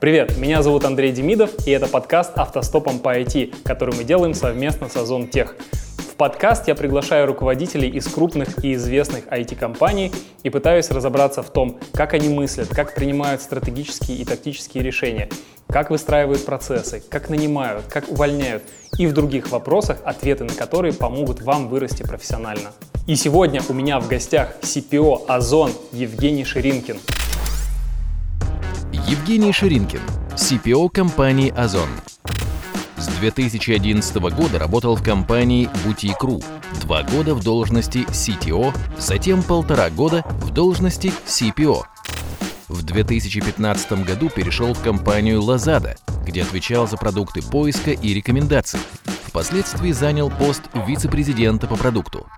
Привет, меня зовут Андрей Демидов, и это подкаст «Автостопом по IT», который мы делаем совместно с Озон Тех. В подкаст я приглашаю руководителей из крупных и известных IT-компаний и пытаюсь разобраться в том, как они мыслят, как принимают стратегические и тактические решения, как выстраивают процессы, как нанимают, как увольняют и в других вопросах, ответы на которые помогут вам вырасти профессионально. И сегодня у меня в гостях CPO Озон Евгений Ширинкин. Евгений Ширинкин, CPO компании «Озон». С 2011 года работал в компании «Бутик.ру», два года в должности CTO, затем полтора года в должности CPO. В 2015 году перешел в компанию «Лазада», где отвечал за продукты поиска и рекомендаций. Впоследствии занял пост вице-президента по продукту.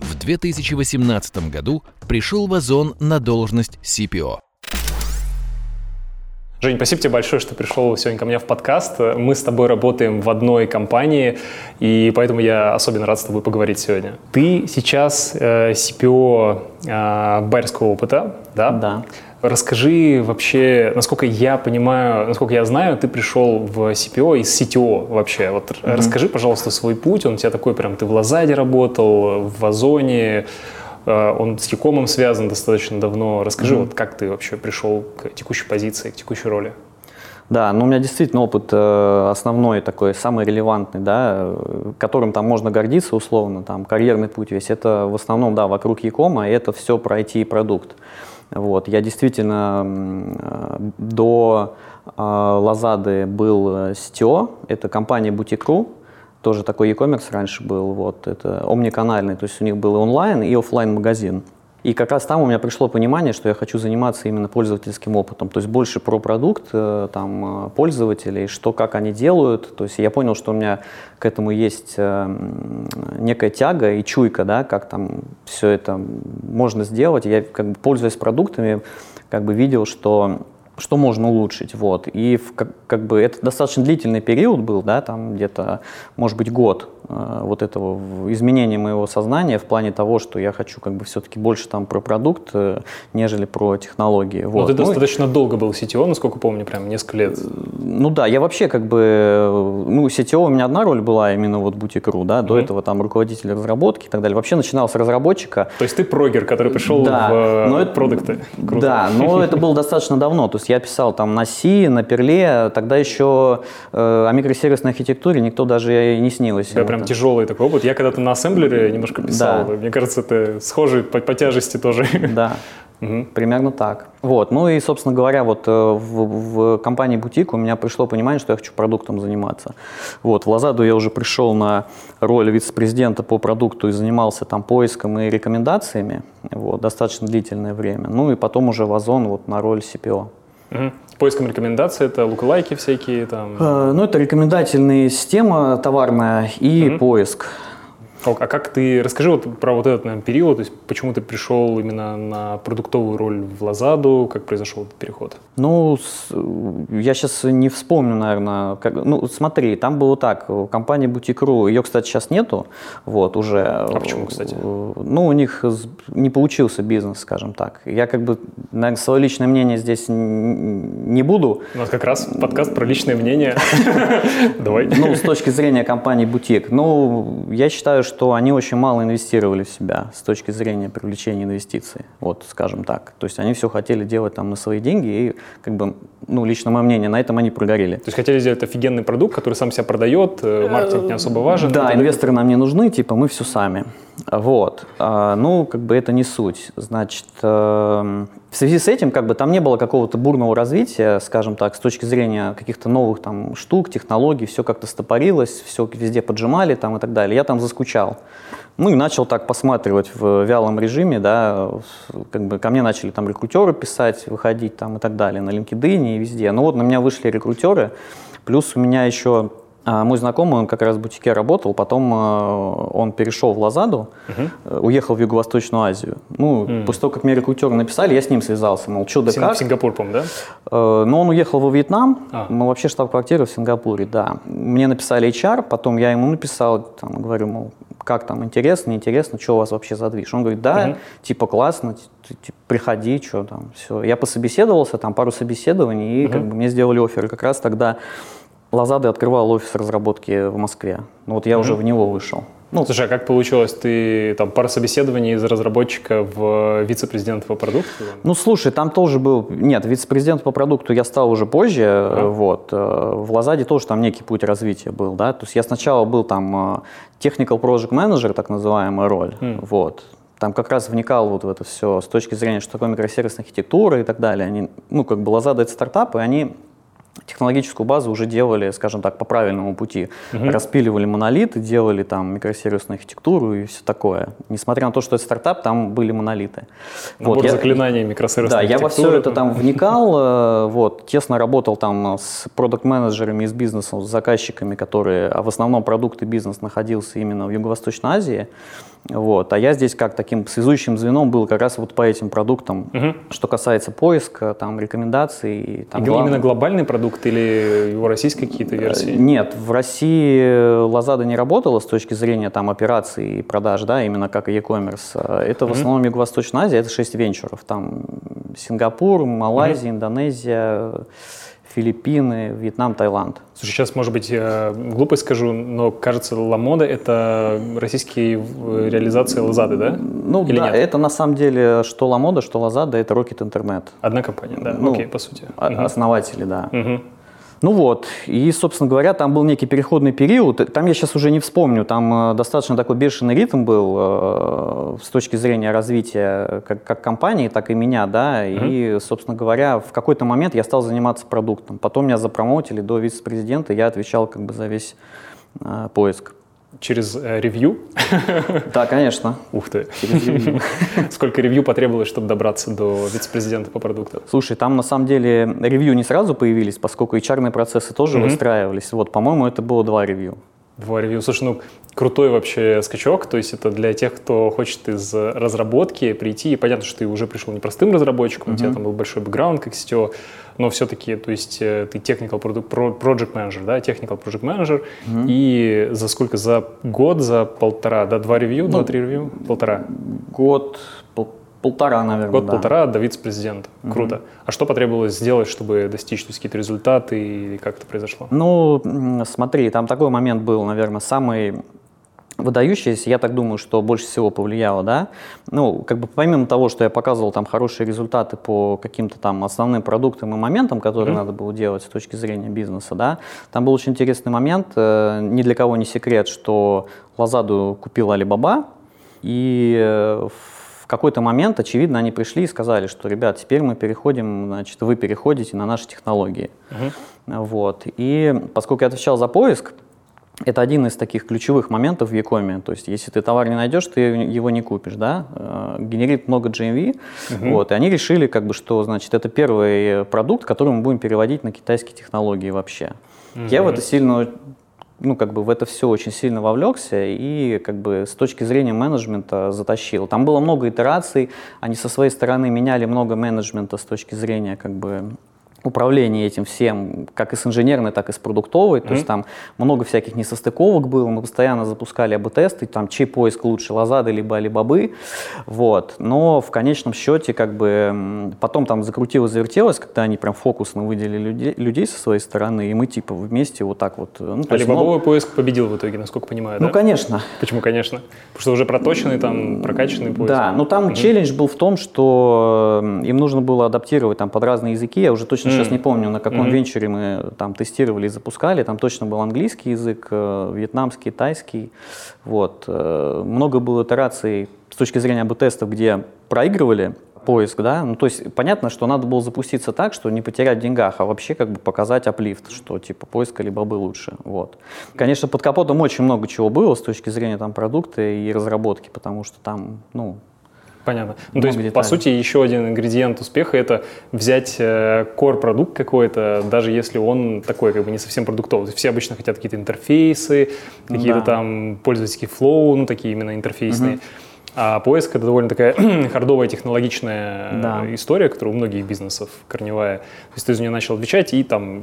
В 2018 году пришел в Озон на должность CPO. Жень, спасибо тебе большое, что пришел сегодня ко мне в подкаст. Мы с тобой работаем в одной компании, и поэтому я особенно рад с тобой поговорить сегодня. Ты сейчас э, CPO э, Байерского опыта, да? Да. Расскажи вообще, насколько я понимаю, насколько я знаю, ты пришел в CPO из CTO вообще. Вот mm-hmm. расскажи, пожалуйста, свой путь. Он у тебя такой прям, ты в Лазаде работал, в Озоне, он с Якомом связан достаточно давно. Расскажи, mm-hmm. вот как ты вообще пришел к текущей позиции, к текущей роли? Да, ну у меня действительно опыт э, основной такой, самый релевантный, да, которым там можно гордиться условно, там карьерный путь весь, это в основном, да, вокруг Якома, и это все про IT и продукт. Вот. Я действительно э, до э, Лазады был Стео, это компания Boutique.ru, тоже такой e-commerce раньше был, вот, это омниканальный, то есть у них был онлайн и офлайн магазин. И как раз там у меня пришло понимание, что я хочу заниматься именно пользовательским опытом, то есть больше про продукт, э, там, пользователей, что, как они делают. То есть я понял, что у меня к этому есть некая тяга и чуйка, да, как там все это можно сделать. Я, как бы, пользуясь продуктами, как бы видел, что что можно улучшить, вот. И в, как, как бы это достаточно длительный период был, да, там где-то, может быть, год вот этого изменения моего сознания в плане того, что я хочу как бы все-таки больше там про продукт, э, нежели про технологии. Вот. Но ты ну, достаточно долго был CTO, насколько помню, прям несколько лет. Ну да, я вообще как бы, ну, CTO у меня одна роль была именно вот Boutique.ru, да, до mm-hmm. этого там руководитель разработки и так далее. Вообще начинал с разработчика. То есть ты прогер, который пришел да, в но это, продукты. Круто. Да, но это было достаточно давно, то есть я писал там на C, на Перле, тогда еще э, о микросервисной архитектуре никто даже и не снилось. Да, прям тяжелый такой опыт. Я когда-то на ассемблере немножко писал. Да. Мне кажется, это схожий по, по тяжести тоже. Да. Угу. Примерно так. Вот. Ну и, собственно говоря, вот э, в, в компании «Бутик» у меня пришло понимание, что я хочу продуктом заниматься. Вот. В «Лазаду» я уже пришел на роль вице-президента по продукту и занимался там поиском и рекомендациями вот, достаточно длительное время. Ну и потом уже в «Озон» вот на роль CPO. Угу. Поиском рекомендаций это луклайки всякие там. Э, ну, это рекомендательная система товарная и угу. поиск. А как ты, расскажи вот про вот этот наверное, период, то есть почему ты пришел именно на продуктовую роль в Лазаду, как произошел этот переход? Ну, я сейчас не вспомню, наверное, как, ну, смотри, там было так, компания Boutique.ru, ее, кстати, сейчас нету, вот, уже. А почему, кстати? Ну, у них не получился бизнес, скажем так. Я как бы, наверное, свое личное мнение здесь не буду. У нас как раз подкаст про личное мнение. Давай. Ну, с точки зрения компании Бутик. Ну, я считаю, что что они очень мало инвестировали в себя с точки зрения привлечения инвестиций, вот, скажем так. То есть они все хотели делать там на свои деньги, и, как бы, ну, лично мое мнение, на этом они прогорели. То есть хотели сделать офигенный продукт, который сам себя продает, э, маркетинг не особо важен? Да, инвесторы нам не нужны, типа, мы все сами. Вот. А, ну, как бы это не суть. Значит, эм, в связи с этим, как бы там не было какого-то бурного развития, скажем так, с точки зрения каких-то новых там штук, технологий, все как-то стопорилось, все везде поджимали там и так далее. Я там заскучал. Ну и начал так посматривать в вялом режиме, да, как бы ко мне начали там рекрутеры писать, выходить там и так далее, на LinkedIn и везде. Ну вот на меня вышли рекрутеры, плюс у меня еще мой знакомый, он как раз в бутике работал, потом э, он перешел в Лазаду, uh-huh. уехал в Юго-Восточную Азию. Ну, uh-huh. после того, как мне рекрутеры написали, я с ним связался, мол, что да Синг- как. Сингапур, по-моему, да? Э, ну, он уехал во Вьетнам, а. мы вообще штаб-квартира в Сингапуре, да. Мне написали HR, потом я ему написал, там, говорю, мол, как там, интересно, неинтересно, что у вас вообще за движ? Он говорит, да, угу. типа классно, типа, приходи, что там, все. Я пособеседовался, там пару собеседований, и угу. как бы мне сделали офер. Как раз тогда Лазады открывал офис разработки в Москве. Ну вот я угу. уже в него вышел. Ну, Слушай, а как получилось? Ты там пара собеседований из разработчика в вице-президент по продукту? Ну, слушай, там тоже был... Нет, вице-президент по продукту я стал уже позже. А? Вот. Э, в Лазаде тоже там некий путь развития был, да. То есть я сначала был там э, technical project manager, так называемая роль. Mm. Вот там как раз вникал вот в это все с точки зрения, что такое микросервисная архитектура и так далее. Они, ну, как бы Лазада это стартапы, они технологическую базу уже делали, скажем так, по правильному пути. Угу. Распиливали монолиты, делали там микросервисную архитектуру и все такое. Несмотря на то, что это стартап, там были монолиты. Набор вот, заклинаний я, микросервисной Да, я во все это там вникал, э, вот, тесно работал там с продукт-менеджерами из бизнеса, с заказчиками, которые, а в основном продукт и бизнес находился именно в Юго-Восточной Азии. Вот. А я здесь как таким связующим звеном был как раз вот по этим продуктам, угу. что касается поиска, там, рекомендаций. Там, и глав... Именно глобальный продукт или его российские какие-то версии? Э, нет, в России Лазада не работала с точки зрения там, операций и продаж, да, именно как и e-commerce. Это в основном Юго-Восточная Азия, это 6 венчуров. Там Сингапур, Малайзия, угу. Индонезия, Филиппины, Вьетнам, Таиланд. Слушай, сейчас, может быть, глупо скажу, но кажется, Ламода — это российские реализации Лазады, да? Ну Или да, нет? это на самом деле что Ламода, что Лазада — это Rocket Internet. Одна компания, да, ну, окей, по сути. Основатели, да. Угу. Ну вот, и, собственно говоря, там был некий переходный период. Там я сейчас уже не вспомню, там э, достаточно такой бешеный ритм был э, с точки зрения развития как, как компании, так и меня, да. Mm-hmm. И, собственно говоря, в какой-то момент я стал заниматься продуктом. Потом меня запромотили до вице-президента, я отвечал как бы за весь э, поиск. Через э, ревью? Да, конечно. Ух ты. Ревью. Сколько ревью потребовалось, чтобы добраться до вице-президента по продукту? Слушай, там на самом деле ревью не сразу появились, поскольку HR процессы тоже mm-hmm. выстраивались. Вот, по-моему, это было два ревью. Два ревью. Слушай, ну крутой вообще скачок, то есть это для тех, кто хочет из разработки прийти, и понятно, что ты уже пришел не простым разработчиком, mm-hmm. у тебя там был большой бэкграунд как CTO, но все-таки, то есть э, ты technical project manager, да, technical project manager, mm-hmm. и за сколько, за год, за полтора, да, два ревью, ну, два-три ревью, полтора? Год, Полтора, наверное. Год-полтора да. до вице-президента. Угу. Круто. А что потребовалось сделать, чтобы достичь какие-то результаты или как это произошло? Ну, смотри, там такой момент был, наверное, самый выдающийся, я так думаю, что больше всего повлияло, да. Ну, как бы помимо того, что я показывал там хорошие результаты по каким-то там основным продуктам и моментам, которые mm-hmm. надо было делать с точки зрения бизнеса, да, там был очень интересный момент, э, ни для кого не секрет, что Лазаду купил Alibaba, и э, в какой-то момент, очевидно, они пришли и сказали, что, ребят, теперь мы переходим, значит, вы переходите на наши технологии. Uh-huh. Вот. И поскольку я отвечал за поиск, это один из таких ключевых моментов в Якоме. То есть, если ты товар не найдешь, ты его не купишь, да? Э, генерит много GMV. Uh-huh. Вот, и они решили, как бы, что, значит, это первый продукт, который мы будем переводить на китайские технологии вообще. Uh-huh. Я в это сильно ну, как бы в это все очень сильно вовлекся и как бы с точки зрения менеджмента затащил. Там было много итераций, они со своей стороны меняли много менеджмента с точки зрения как бы управление этим всем, как и с инженерной, так и с продуктовой. Mm-hmm. То есть там много всяких несостыковок было. Мы постоянно запускали АБ-тесты, там чей поиск лучше, Лазады либо Алибабы. Вот. Но в конечном счете как бы потом там закрутилось, завертелось, когда они прям фокусно выделили людей, людей со своей стороны, и мы типа вместе вот так вот. Ну, Алибабовый много... поиск победил в итоге, насколько понимаю, Ну, конечно. Почему конечно? Потому что уже проточенный там, прокачанный поиск. Да, но там mm-hmm. челлендж был в том, что им нужно было адаптировать там под разные языки. Я уже точно сейчас не помню, на каком mm-hmm. венчуре мы там тестировали и запускали. Там точно был английский язык, э, вьетнамский, тайский. Вот. Э, много было итераций с точки зрения АБ-тестов, где проигрывали поиск, да, ну то есть понятно, что надо было запуститься так, что не потерять в деньгах, а вообще как бы показать аплифт, что типа поиск либо бы лучше, вот. Конечно, под капотом очень много чего было с точки зрения там продукта и разработки, потому что там, ну, Понятно. Ну, то есть, деталей. по сути, еще один ингредиент успеха – это взять э, core продукт какой-то, даже если он такой, как бы не совсем продуктовый. Все обычно хотят какие-то интерфейсы, какие-то да. там пользовательские флоу, ну, такие именно интерфейсные. Угу. А поиск это довольно такая хардовая технологичная да. история, которая у многих бизнесов корневая. То есть ты из нее начал отвечать и там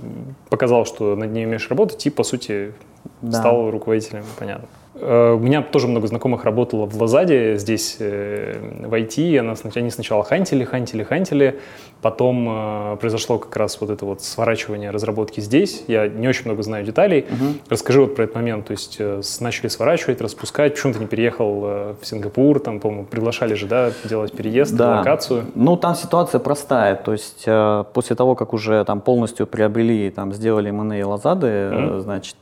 показал, что над ней умеешь работать, и по сути да. стал руководителем, понятно. Э, у меня тоже много знакомых работало в Лазаде, здесь э, в IT. Она, они сначала хантили, хантили, хантили. Потом э, произошло как раз вот это вот сворачивание разработки здесь. Я не очень много знаю деталей. Угу. Расскажи вот про этот момент. То есть начали сворачивать, распускать. Почему ты не переехал в Сингапур? Там, по-моему, приглашали же, да, делать переезд, да. локацию. Ну, там ситуация простая. То есть после того, как уже там полностью приобрели, там сделали M&A Лазады, угу. значит,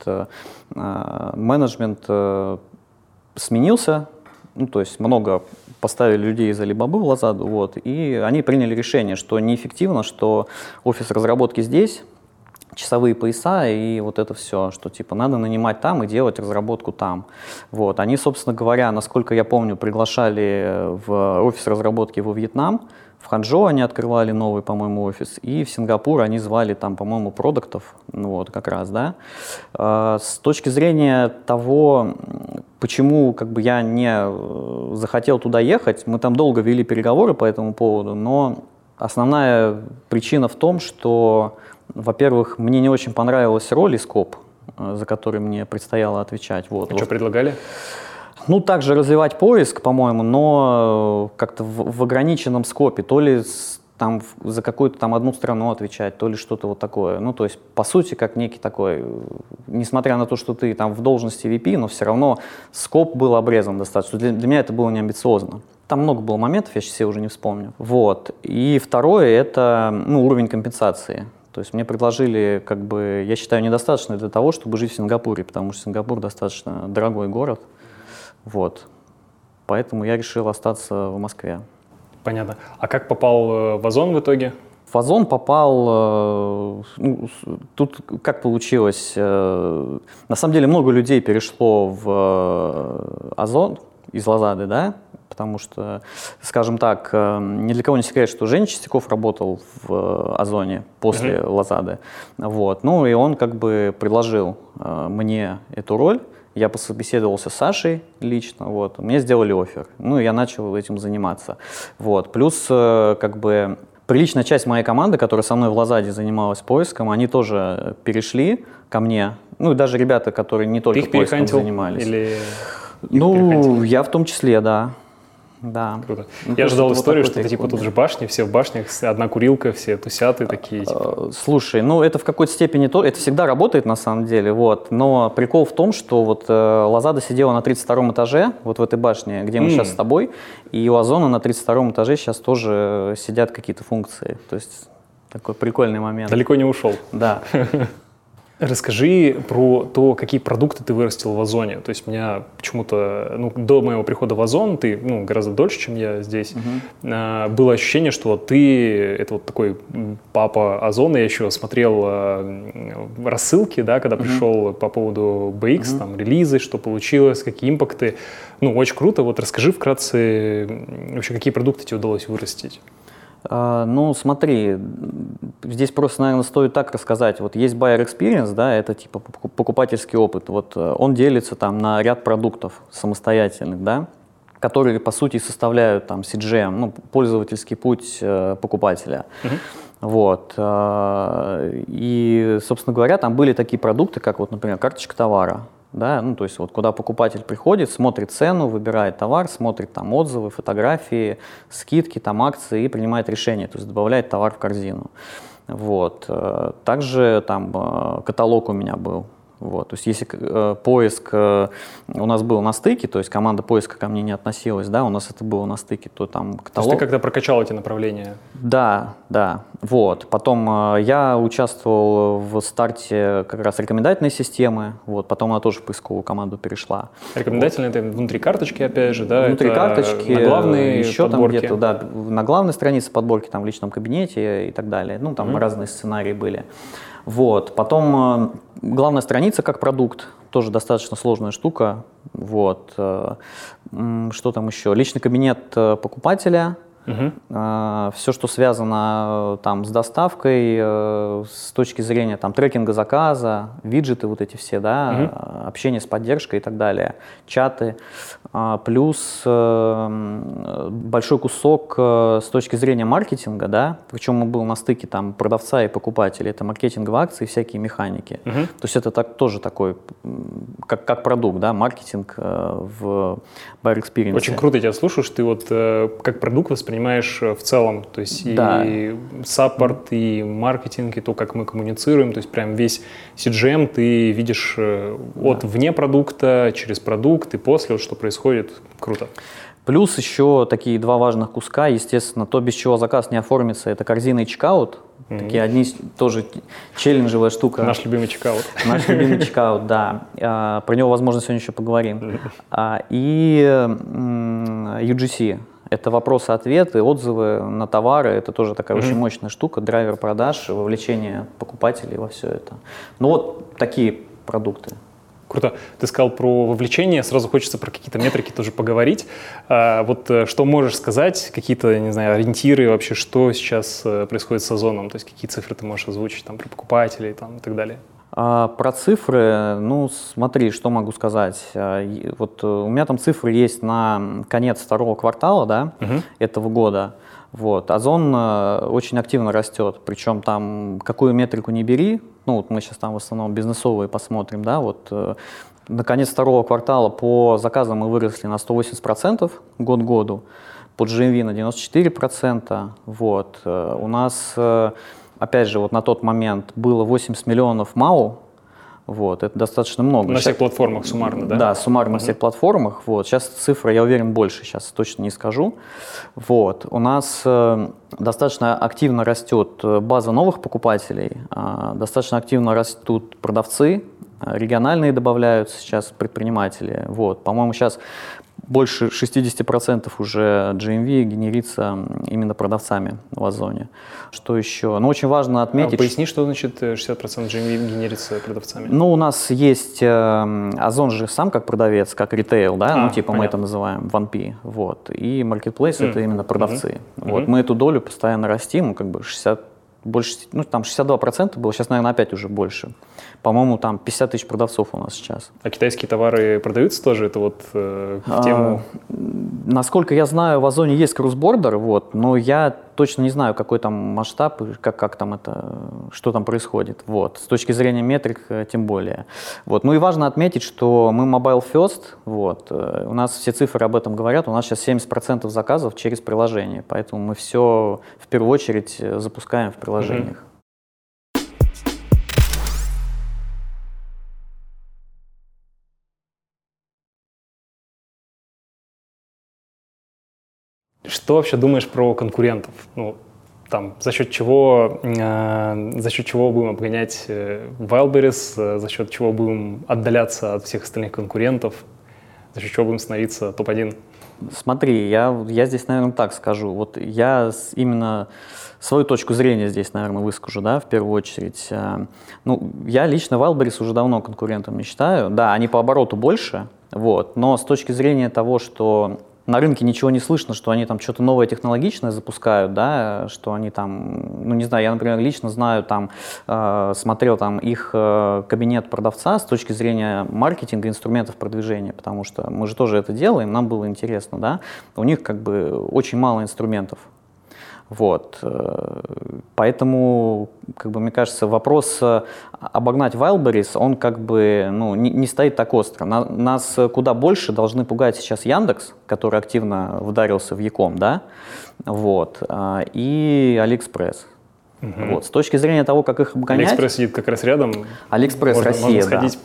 менеджмент э, сменился, ну, то есть много поставили людей из Alibaba в Лазаду, вот, и они приняли решение, что неэффективно, что офис разработки здесь, часовые пояса и вот это все, что типа надо нанимать там и делать разработку там. Вот. Они, собственно говоря, насколько я помню, приглашали в офис разработки во Вьетнам, в Ханчжоу они открывали новый, по-моему, офис, и в Сингапур они звали там, по-моему, продуктов, ну вот как раз, да. А, с точки зрения того, почему как бы я не э, захотел туда ехать, мы там долго вели переговоры по этому поводу, но основная причина в том, что, во-первых, мне не очень понравилась роль и скоп, э, за который мне предстояло отвечать. Вот. А что предлагали? Ну, также развивать поиск, по-моему, но э, как-то в, в ограниченном скопе. То ли с, там за какую-то там одну страну отвечать, то ли что-то вот такое. Ну, то есть, по сути, как некий такой, э, несмотря на то, что ты там в должности VP, но все равно скоп был обрезан достаточно. Для, для меня это было не амбициозно. Там много было моментов, я сейчас все уже не вспомню. Вот. И второе — это ну, уровень компенсации. То есть мне предложили, как бы, я считаю, недостаточно для того, чтобы жить в Сингапуре, потому что Сингапур достаточно дорогой город. Вот. Поэтому я решил остаться в Москве. Понятно. А как попал э, в Озон в итоге? В Озон попал, э, ну, тут как получилось, э, на самом деле много людей перешло в Озон из Лозады, да, потому что, скажем так, ни для кого не секрет, что Женя Чистяков работал в Озоне после mm-hmm. Лозады, вот, ну и он как бы предложил мне эту роль, я пособеседовался с Сашей лично, вот, мне сделали офер, ну, я начал этим заниматься, вот, плюс, э, как бы, приличная часть моей команды, которая со мной в Лазаде занималась поиском, они тоже перешли ко мне, ну, и даже ребята, которые не только поиском занимались. Или... Ну, я в том числе, да. Да. Круто. Ну, Я ожидал историю, что это типа тут же башни, все в башнях, одна курилка, все тусят и такие. Типа. А, слушай, ну это в какой-то степени то, это всегда работает на самом деле, вот. Но прикол в том, что вот э, Лазада сидела на 32 этаже, вот в этой башне, где мы mm. сейчас с тобой, и у Озона на 32 этаже сейчас тоже сидят какие-то функции. То есть такой прикольный момент. Далеко не ушел. Да. Расскажи про то, какие продукты ты вырастил в Озоне. То есть у меня почему-то, ну, до моего прихода в Озон, ты, ну, гораздо дольше, чем я здесь, uh-huh. было ощущение, что ты, это вот такой папа Озона, я еще смотрел э, рассылки, да, когда uh-huh. пришел по поводу BX, uh-huh. там, релизы, что получилось, какие импакты. Ну, очень круто. Вот расскажи вкратце, вообще, какие продукты тебе удалось вырастить. А, ну, смотри, здесь просто, наверное, стоит так рассказать. Вот есть buyer experience, да, это типа покупательский опыт. Вот э, он делится там на ряд продуктов самостоятельных, да, которые, по сути, составляют там CGM, ну, пользовательский путь э, покупателя. Uh-huh. Вот. Э, и, собственно говоря, там были такие продукты, как вот, например, карточка товара да, ну то есть вот куда покупатель приходит, смотрит цену, выбирает товар, смотрит там отзывы, фотографии, скидки, там акции и принимает решение, то есть добавляет товар в корзину. Вот. Э, также там э, каталог у меня был, вот, то есть если э, поиск э, у нас был на стыке, то есть команда поиска ко мне не относилась, да, у нас это было на стыке, то там каталог. То есть ты когда прокачал эти направления? Да, да, вот. Потом э, я участвовал в старте как раз рекомендательной системы, вот, потом она тоже в поисковую команду перешла. Рекомендательные вот. это внутри карточки, опять же, да? Внутри карточки, на главной еще подборке. там где-то, да, на главной странице подборки, там в личном кабинете и так далее. Ну, там mm-hmm. разные сценарии были. Вот. Потом э, главная страница как продукт, тоже достаточно сложная штука. Вот. Э, что там еще? Личный кабинет э, покупателя, Угу. А, все, что связано там с доставкой, э, с точки зрения там трекинга заказа, виджеты вот эти все, да, угу. общение с поддержкой и так далее, чаты, а, плюс э, большой кусок э, с точки зрения маркетинга, да, причем он был на стыке там продавца и покупателя, это маркетинговые акции, всякие механики. Угу. То есть это так, тоже такой, как, как продукт, да, маркетинг в Buyer Experience. Очень круто тебя слушаешь, ты вот как продукт воспринимаешь воспринимаешь э, в целом, то есть да. и саппорт, и маркетинг, и то, как мы коммуницируем, то есть прям весь CGM ты видишь э, от да. вне продукта, через продукт и после, вот что происходит, круто. Плюс еще такие два важных куска, естественно, то, без чего заказ не оформится, это корзина и чекаут. Такие одни тоже челленджевая штука. Наш любимый чекаут. Наш любимый чекаут, да. А, про него, возможно, сегодня еще поговорим. А, и UGC, это вопросы-ответы, отзывы на товары. Это тоже такая mm-hmm. очень мощная штука. Драйвер продаж, вовлечение покупателей во все это. Ну вот такие продукты. Круто. Ты сказал про вовлечение, сразу хочется про какие-то метрики тоже поговорить. А, вот э, что можешь сказать, какие-то, не знаю, ориентиры вообще, что сейчас э, происходит с сезоном, то есть какие цифры ты можешь озвучить там про покупателей там, и так далее? А про цифры, ну смотри, что могу сказать. А, вот э, у меня там цифры есть на конец второго квартала да, угу. этого года. Вот. Озон э, очень активно растет, причем там какую метрику не бери, ну вот мы сейчас там в основном бизнесовые посмотрим, да, вот э, на конец второго квартала по заказам мы выросли на 180% год году, по GMV на 94%, вот. У нас опять же, вот на тот момент было 80 миллионов МАУ, вот, это достаточно много. На сейчас, всех платформах суммарно, да? Да, суммарно mm-hmm. на всех платформах. Вот. Сейчас цифра, я уверен, больше, сейчас точно не скажу. Вот. У нас э, достаточно активно растет э, база новых покупателей, э, достаточно активно растут продавцы, э, региональные добавляются сейчас предприниматели. Вот. По-моему, сейчас больше 60% уже GMV генерится именно продавцами в Озоне. Что еще? Ну, очень важно отметить... А поясни, что значит 60% э, GMV генерится продавцами? Ну, у нас есть... Э, Озон же сам как продавец, как ритейл, да? А, ну, типа понятно. мы это называем 1P. Вот. И Marketplace mm. это именно продавцы. Mm-hmm. Вот. Mm-hmm. Мы эту долю постоянно растим, ну, как бы 60 больше, ну там 62% было, сейчас, наверное, опять уже больше. По-моему, там 50 тысяч продавцов у нас сейчас. А китайские товары продаются тоже? Это вот э, в тему... А, насколько я знаю, в Озоне есть кроссбордер, вот, но я точно не знаю, какой там масштаб, как, как там это, что там происходит. Вот. С точки зрения метрик, э, тем более. Вот. Ну и важно отметить, что мы mobile first, вот. Э, у нас все цифры об этом говорят, у нас сейчас 70% заказов через приложение, поэтому мы все в первую очередь э, запускаем в приложениях. Mm-hmm. Что вообще думаешь про конкурентов? Ну, там, за счет чего, э, за счет чего будем обгонять э, Wildberries, э, за счет чего будем отдаляться от всех остальных конкурентов, за счет чего будем становиться топ-1? Смотри, я, я здесь, наверное, так скажу. Вот я именно свою точку зрения здесь, наверное, выскажу, да, в первую очередь. Э, ну, я лично Wildberries уже давно конкурентом не считаю. Да, они по обороту больше, вот, но с точки зрения того, что на рынке ничего не слышно, что они там что-то новое технологичное запускают, да, что они там, ну не знаю, я, например, лично знаю, там, э, смотрел там их э, кабинет продавца с точки зрения маркетинга, инструментов продвижения, потому что мы же тоже это делаем, нам было интересно, да, у них как бы очень мало инструментов, вот. Э, поэтому, как бы, мне кажется, вопрос э, обогнать Wildberries, он как бы ну, не, не стоит так остро. На, нас куда больше должны пугать сейчас Яндекс, который активно вдарился в e-com, да, вот, э, и Алиэкспресс. Угу. Вот. С точки зрения того, как их обгонять... Алиэкспресс сидит как раз рядом. Алиэкспресс можно, Россия, можно сходить.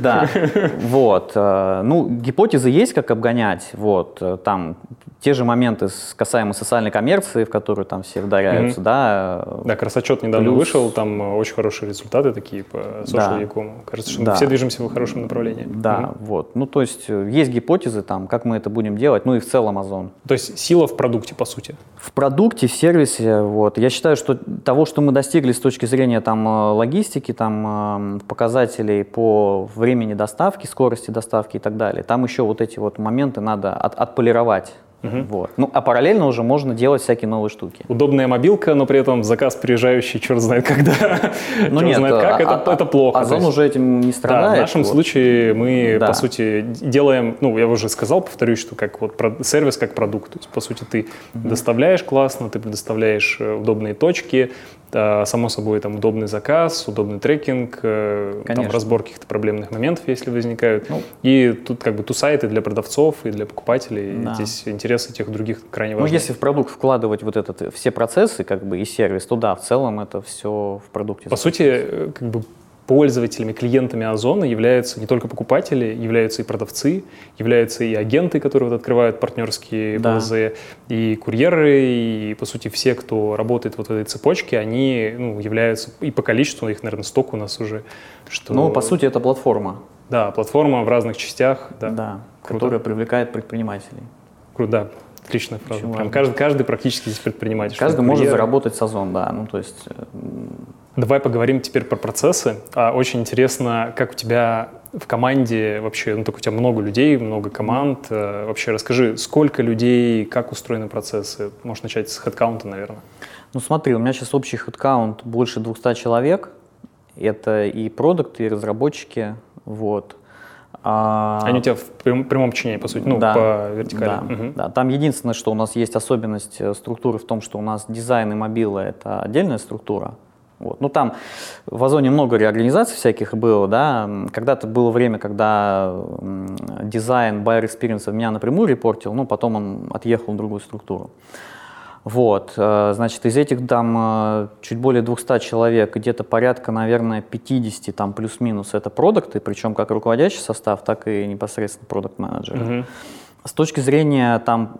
да. да. Вот. Ну, гипотезы есть, как обгонять. Вот. Там те же моменты касаемо социальной коммерции, в которую там все вдаряются, mm-hmm. да. Да, красочет недавно Плюс... вышел, там э, очень хорошие результаты такие по social да. Кажется, что да. мы все движемся в хорошем направлении. Да, mm-hmm. вот. Ну, то есть э, есть гипотезы там, как мы это будем делать, ну и в целом Озон. То есть сила в продукте, по сути? В продукте, в сервисе, вот. Я считаю, что того, что мы достигли с точки зрения там э, логистики, там показателей по времени доставки, скорости доставки и так далее, там еще вот эти вот моменты надо от, отполировать Угу. Вот. Ну, а параллельно уже можно делать всякие новые штуки. Удобная мобилка, но при этом заказ приезжающий черт знает когда, ну, черт нет, знает как, а, это, а, это плохо. Озон есть, уже этим не страдает. Да, в нашем вот. случае мы, да. по сути, делаем, ну, я уже сказал, повторюсь, что как вот сервис как продукт. То есть, по сути, ты угу. доставляешь классно, ты предоставляешь э, удобные точки, само собой, там удобный заказ, удобный трекинг, э, там разбор каких-то проблемных моментов, если возникают. Ну, и тут как бы ту сайты для продавцов и для покупателей. Да. Здесь интересы тех других крайне важны. Ну, если в продукт вкладывать вот этот, все процессы как бы и сервис, то да, в целом это все в продукте. По сути, э, как бы пользователями, клиентами Озона являются не только покупатели, являются и продавцы, являются и агенты, которые вот открывают партнерские да. БЛЗ, и курьеры, и, по сути, все, кто работает вот в этой цепочке, они ну, являются, и по количеству, их, наверное, столько у нас уже. Что... Ну, по сути, это платформа. Да, платформа в разных частях. Да, да которая привлекает предпринимателей. Круто. Отличная фраза. Прям каждый, каждый практически здесь предприниматель. Каждый может заработать сезон, да. Ну, то есть Давай поговорим теперь про процессы. А, очень интересно, как у тебя в команде вообще, ну так у тебя много людей, много команд. Э, вообще расскажи, сколько людей, как устроены процессы? Можешь начать с хедкаунта, наверное. Ну смотри, у меня сейчас общий хедкаунт больше 200 человек. Это и продукты, и разработчики. Вот. А... Они у тебя в прям, прямом подчинении, по сути, ну, да, по вертикали. Да, угу. да, там единственное, что у нас есть особенность э, структуры в том, что у нас дизайн и мобила — это отдельная структура, вот. Ну, там в Озоне много реорганизаций всяких было, да. Когда-то было время, когда дизайн Buyer Experience меня напрямую репортил, но потом он отъехал в другую структуру. Вот, э, значит, из этих там э, чуть более 200 человек, где-то порядка, наверное, 50 там плюс-минус это продукты, причем как руководящий состав, так и непосредственно продукт-менеджеры. Mm-hmm. С точки зрения там,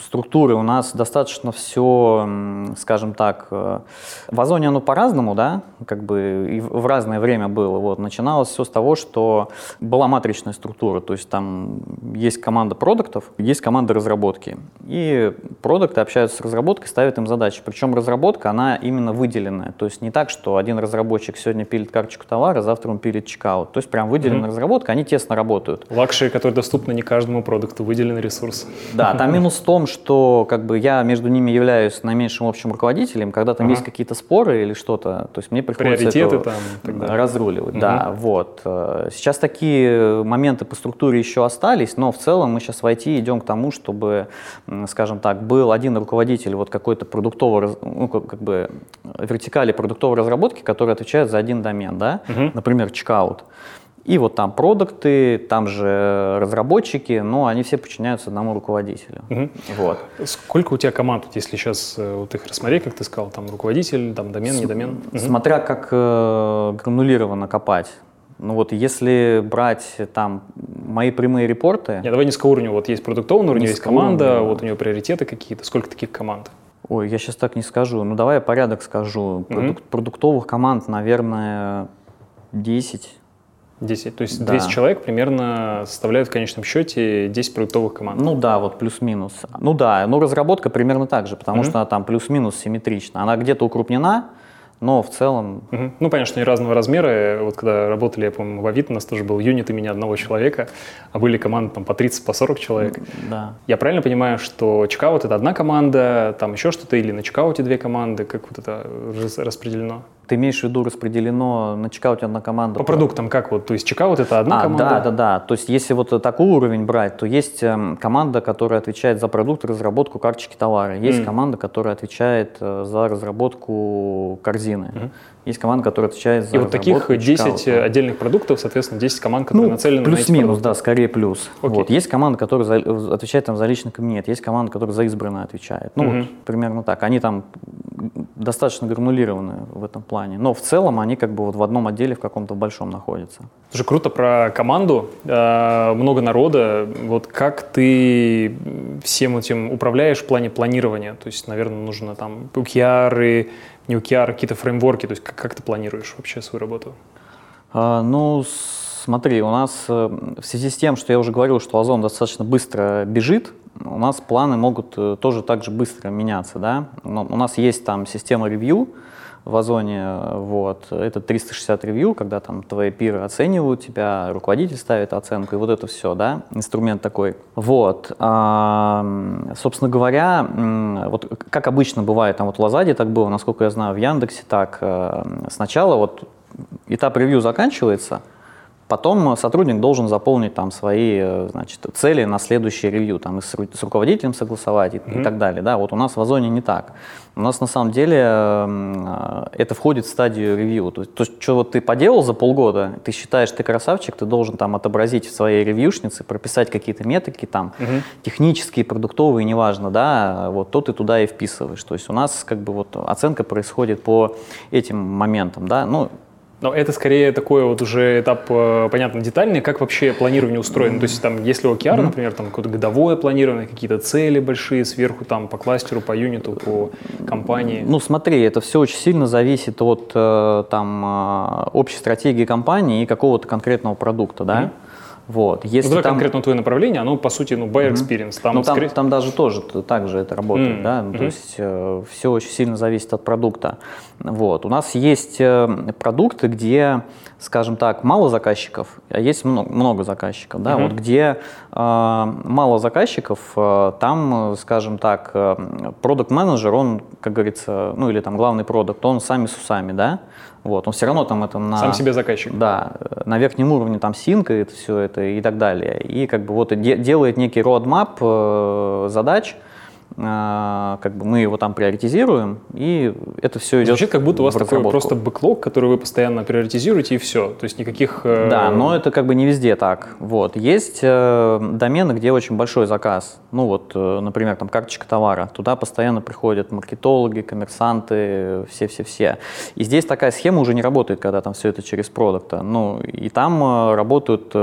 структуры у нас достаточно все, скажем так, э, в Озоне оно по-разному, да, как бы и в разное время было. Вот. Начиналось все с того, что была матричная структура, то есть там есть команда продуктов, есть команда разработки. И продукты общаются с разработкой, ставят им задачи. Причем разработка, она именно выделенная. То есть не так, что один разработчик сегодня пилит карточку товара, завтра он пилит чекаут. То есть прям выделенная mm-hmm. разработка, они тесно работают. Luxury, которые доступны не каждому продакту что выделен ресурс. Да, там минус в том, что как бы я между ними являюсь наименьшим общим руководителем, когда там ага. есть какие-то споры или что-то, то есть мне приходится Приоритеты это там, разруливать. Угу. Да, вот. Сейчас такие моменты по структуре еще остались, но в целом мы сейчас в IT идем к тому, чтобы, скажем так, был один руководитель вот какой-то продуктовой, ну, как бы вертикали продуктовой разработки, который отвечает за один домен, да, угу. например, checkout. И вот там продукты, там же разработчики, но они все подчиняются одному руководителю. Угу. Вот. Сколько у тебя команд, если сейчас э, вот их рассмотреть, как ты сказал, там руководитель, там домен, С, не домен? Угу. Смотря как э, гранулированно копать. Ну вот если брать там мои прямые репорты... Нет, давай низкого уровня. Вот есть продуктовый уровень, есть команда, уровня. вот у нее приоритеты какие-то. Сколько таких команд? Ой, я сейчас так не скажу. Ну давай я порядок скажу. Продук-. Продуктовых команд, наверное, 10. 10. То есть да. 200 человек примерно составляют в конечном счете 10 продуктовых команд. Ну да, вот плюс-минус. Ну да, ну разработка примерно так же, потому mm-hmm. что там плюс-минус симметрично. Она где-то укрупнена, но в целом... Угу. Ну, понятно, что они разного размера. Вот когда работали, я помню, в Авито, у нас тоже был юнит имени одного человека, а были команды там по 30, по 40 человек. Да. Я правильно понимаю, что чекаут — это одна команда, там еще что-то, или на чекауте две команды? Как вот это распределено? Ты имеешь в виду распределено на чекауте одна команда? По продуктам как вот? То есть чекаут это одна а, команда? Да, да, да. То есть если вот такой уровень брать, то есть эм, команда, которая отвечает за продукт, разработку карточки товара. Есть mm. команда, которая отвечает э, за разработку корзины. Mm. Есть команда, которая отвечает за И вот таких 10 чекаута. отдельных продуктов, соответственно, 10 команд, которые ну, нацелены плюс на минус, да, скорее плюс. Okay. Вот. Есть команда, которая за, отвечает там, за личный кабинет, есть команда, которая за избранное отвечает. Ну, mm-hmm. вот, примерно так. Они там достаточно гранулированы в этом плане. Но в целом они как бы вот в одном отделе в каком-то большом находятся. Слушай, круто про команду. Э, много народа. Вот как ты всем этим управляешь в плане планирования? То есть, наверное, нужно там OKR, не OKR, какие-то фреймворки. То есть как, как ты планируешь вообще свою работу? А, ну, смотри, у нас э, в связи с тем, что я уже говорил, что Озон достаточно быстро бежит, у нас планы могут э, тоже так же быстро меняться, да. Но у нас есть там система ревью, в Озоне, вот, это 360 ревью, когда там твои пиры оценивают тебя, руководитель ставит оценку, и вот это все, да, инструмент такой. Вот, а, собственно говоря, вот как обычно бывает, там вот в Лазаде так было, насколько я знаю, в Яндексе так, э, сначала вот этап ревью заканчивается, Потом сотрудник должен заполнить там свои э, значит, цели на следующий ревью, там, и с, с руководителем согласовать и, mm-hmm. и так далее. Да, вот у нас в Озоне не так. У нас на самом деле э, это входит в стадию ревью. То есть, то, что вот ты поделал за полгода, ты считаешь, ты красавчик, ты должен там отобразить в своей ревьюшнице, прописать какие-то метрики там, mm-hmm. технические, продуктовые, неважно, да, вот то ты туда и вписываешь. То есть у нас как бы вот оценка происходит по этим моментам, да, ну, но это скорее такой вот уже этап, э, понятно, детальный, как вообще планирование устроено. То есть там, если OKR, mm-hmm. например, там какое-то годовое планирование, какие-то цели большие сверху там по кластеру, по юниту, по компании. Ну смотри, это все очень сильно зависит от э, там э, общей стратегии компании и какого-то конкретного продукта, да. Mm-hmm. Вот. Если ну, там... конкретно твое направление, оно, по сути, ну, buyer experience. Там, ну, там, скорее... там даже тоже так же это работает, mm-hmm. да, mm-hmm. то есть э, все очень сильно зависит от продукта. Вот. У нас есть э, продукты, где, скажем так, мало заказчиков, а есть много, много заказчиков, да, mm-hmm. вот где э, мало заказчиков, э, там, скажем так, э, продукт-менеджер, он, как говорится, ну, или там главный продукт, он сами с усами, да, вот, он все равно там это на... Сам себе заказчик. Да, на верхнем уровне там синкает все это и так далее. И как бы вот де- делает некий roadmap э, задач, а, как бы мы его там приоритизируем, и это все идет Звучит, как будто у вас такой просто бэклог, который вы постоянно приоритизируете, и все. То есть никаких... Э, да, но это как бы не везде так. Вот. Есть э, домены, где очень большой заказ. Ну вот, э, например, там карточка товара. Туда постоянно приходят маркетологи, коммерсанты, все-все-все. И здесь такая схема уже не работает, когда там все это через продукта. Ну, и там работают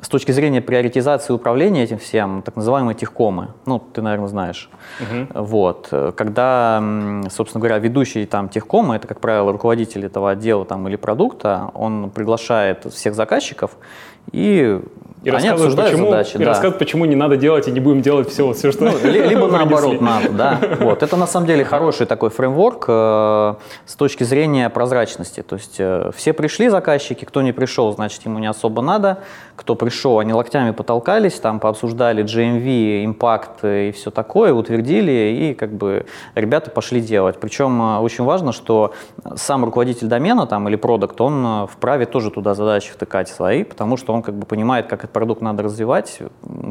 с точки зрения приоритизации управления этим всем, так называемые техкомы. Ну, ты, наверное, знаешь. Угу. Вот. Когда, собственно говоря, ведущий там техкома, это, как правило, руководитель этого отдела там, или продукта, он приглашает всех заказчиков и и Они рассказывают, почему, задачи, и да. рассказывают, почему не надо делать и не будем делать все, все что... Ну, либо наоборот надо, да. Вот. Это на самом деле хороший такой фреймворк э, с точки зрения прозрачности. То есть э, все пришли заказчики, кто не пришел, значит ему не особо надо. Кто пришел, они локтями потолкались, там пообсуждали GMV, импакт и все такое, утвердили, и как бы ребята пошли делать. Причем э, очень важно, что сам руководитель домена там, или продукт, он э, вправе тоже туда задачи втыкать свои, потому что он как бы понимает, как этот продукт надо развивать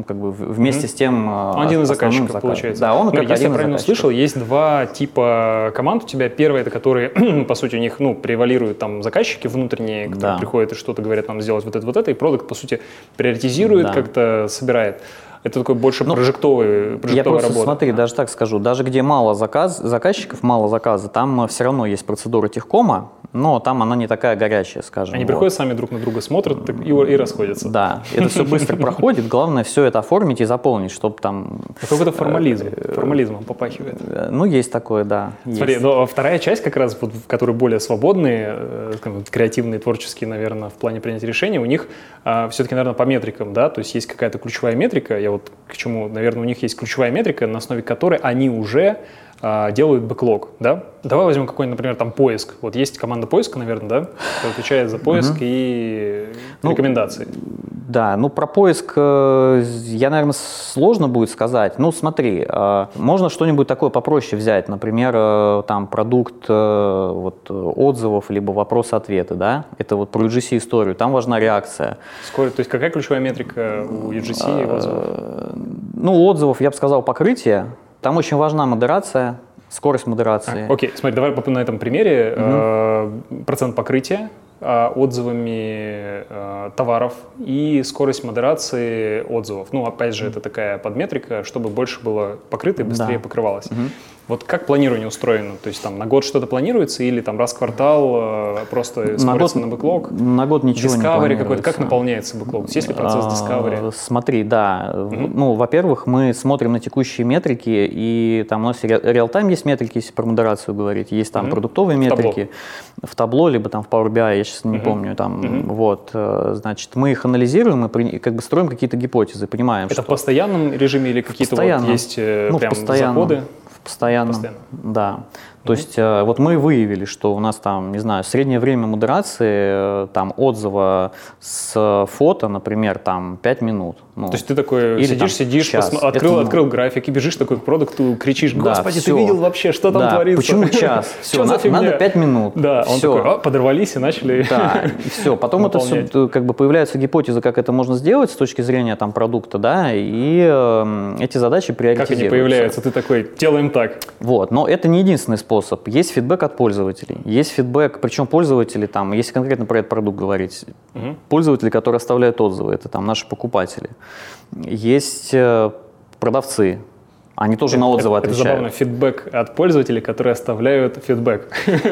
как бы вместе mm-hmm. с тем э, один из заказчиков, заказом. получается. Да, он как Если я правильно услышал, есть два типа команд у тебя. Первый это которые, по сути, у них ну, превалируют там заказчики внутренние, которые да. приходят и что-то говорят нам сделать вот это, вот это, и продукт, по сути, приоритизирует, да. как-то собирает. Это такой больше ну, прожектовый, прожектовая я просто, работа. Смотри, даже так скажу, даже где мало заказ, заказчиков, мало заказа, там все равно есть процедура техкома, но там она не такая горячая, скажем. Они вот. приходят сами друг на друга, смотрят так, и, и расходятся. Да, это все быстро проходит, главное все это оформить и заполнить, чтобы там... Какой-то формализм, э, формализмом попахивает. Э, ну, есть такое, да. Смотри, но вторая часть как раз, в которой более свободные, э, креативные, творческие, наверное, в плане принятия решений, у них а, все-таки, наверное, по метрикам, да, то есть есть какая-то ключевая метрика, я вот к чему, наверное, у них есть ключевая метрика, на основе которой они уже делают бэклог, да? Давай возьмем какой-нибудь, например, там поиск. Вот есть команда поиска, наверное, да, которая отвечает за поиск угу. и ну, рекомендации. Да, ну про поиск э, я, наверное, сложно будет сказать. Ну смотри, э, можно что-нибудь такое попроще взять, например, э, там продукт вот, отзывов либо вопрос-ответы, да? Это вот про UGC историю. Там важна реакция. Скорость, то есть какая ключевая метрика у UGC и отзывов? Ну отзывов я бы сказал покрытие. Там очень важна модерация, скорость модерации. А, окей, смотри, давай на этом примере. Угу. Э, процент покрытия э, отзывами э, товаров и скорость модерации отзывов. Ну, опять же, это такая подметрика, чтобы больше было покрыто и быстрее да. покрывалось. Угу. Вот как планирование устроено? То есть там на год что-то планируется или там раз в квартал э, просто на год, на бэклог? На год ничего discovery не какой-то. Как наполняется бэклог? Есть ли процесс а, discovery? Смотри, да. Угу. Ну, во-первых, мы смотрим на текущие метрики, и там у нас реал-тайм есть метрики, если про модерацию говорить, есть там угу. продуктовые метрики. В табло. в табло, либо там в Power BI, я сейчас не угу. помню. Там, угу. Вот, э, значит, мы их анализируем и как бы строим какие-то гипотезы, понимаем, Это что... в постоянном режиме или какие-то вот есть э, ну, прям заходы? Постоянно. Постоянно. Да. То есть э, вот мы выявили, что у нас там, не знаю, среднее время модерации э, там отзыва с фото, например, там 5 минут. Ну, То есть ты такой или сидишь, сидишь, час. Посма- открыл, Это, открыл график и бежишь такой к продукту, кричишь, господи, да, ты видел вообще, что там да, творится? Почему час? Все, надо, надо 5 минут. Да, он все. такой, подорвались и начали Да, и все. Потом это все, как бы появляются гипотезы, как это можно сделать с точки зрения там продукта, да, и э, эти задачи приоритизируются. Как они появляются? Ты такой, делаем так. Вот, но это не единственный способ способ. Есть фидбэк от пользователей. Есть фидбэк, причем пользователи, там, если конкретно про этот продукт говорить, угу. пользователи, которые оставляют отзывы, это там наши покупатели. Есть э, продавцы, они тоже это, на отзывы это, отвечают. Это забавно, фидбэк от пользователей, которые оставляют фидбэк.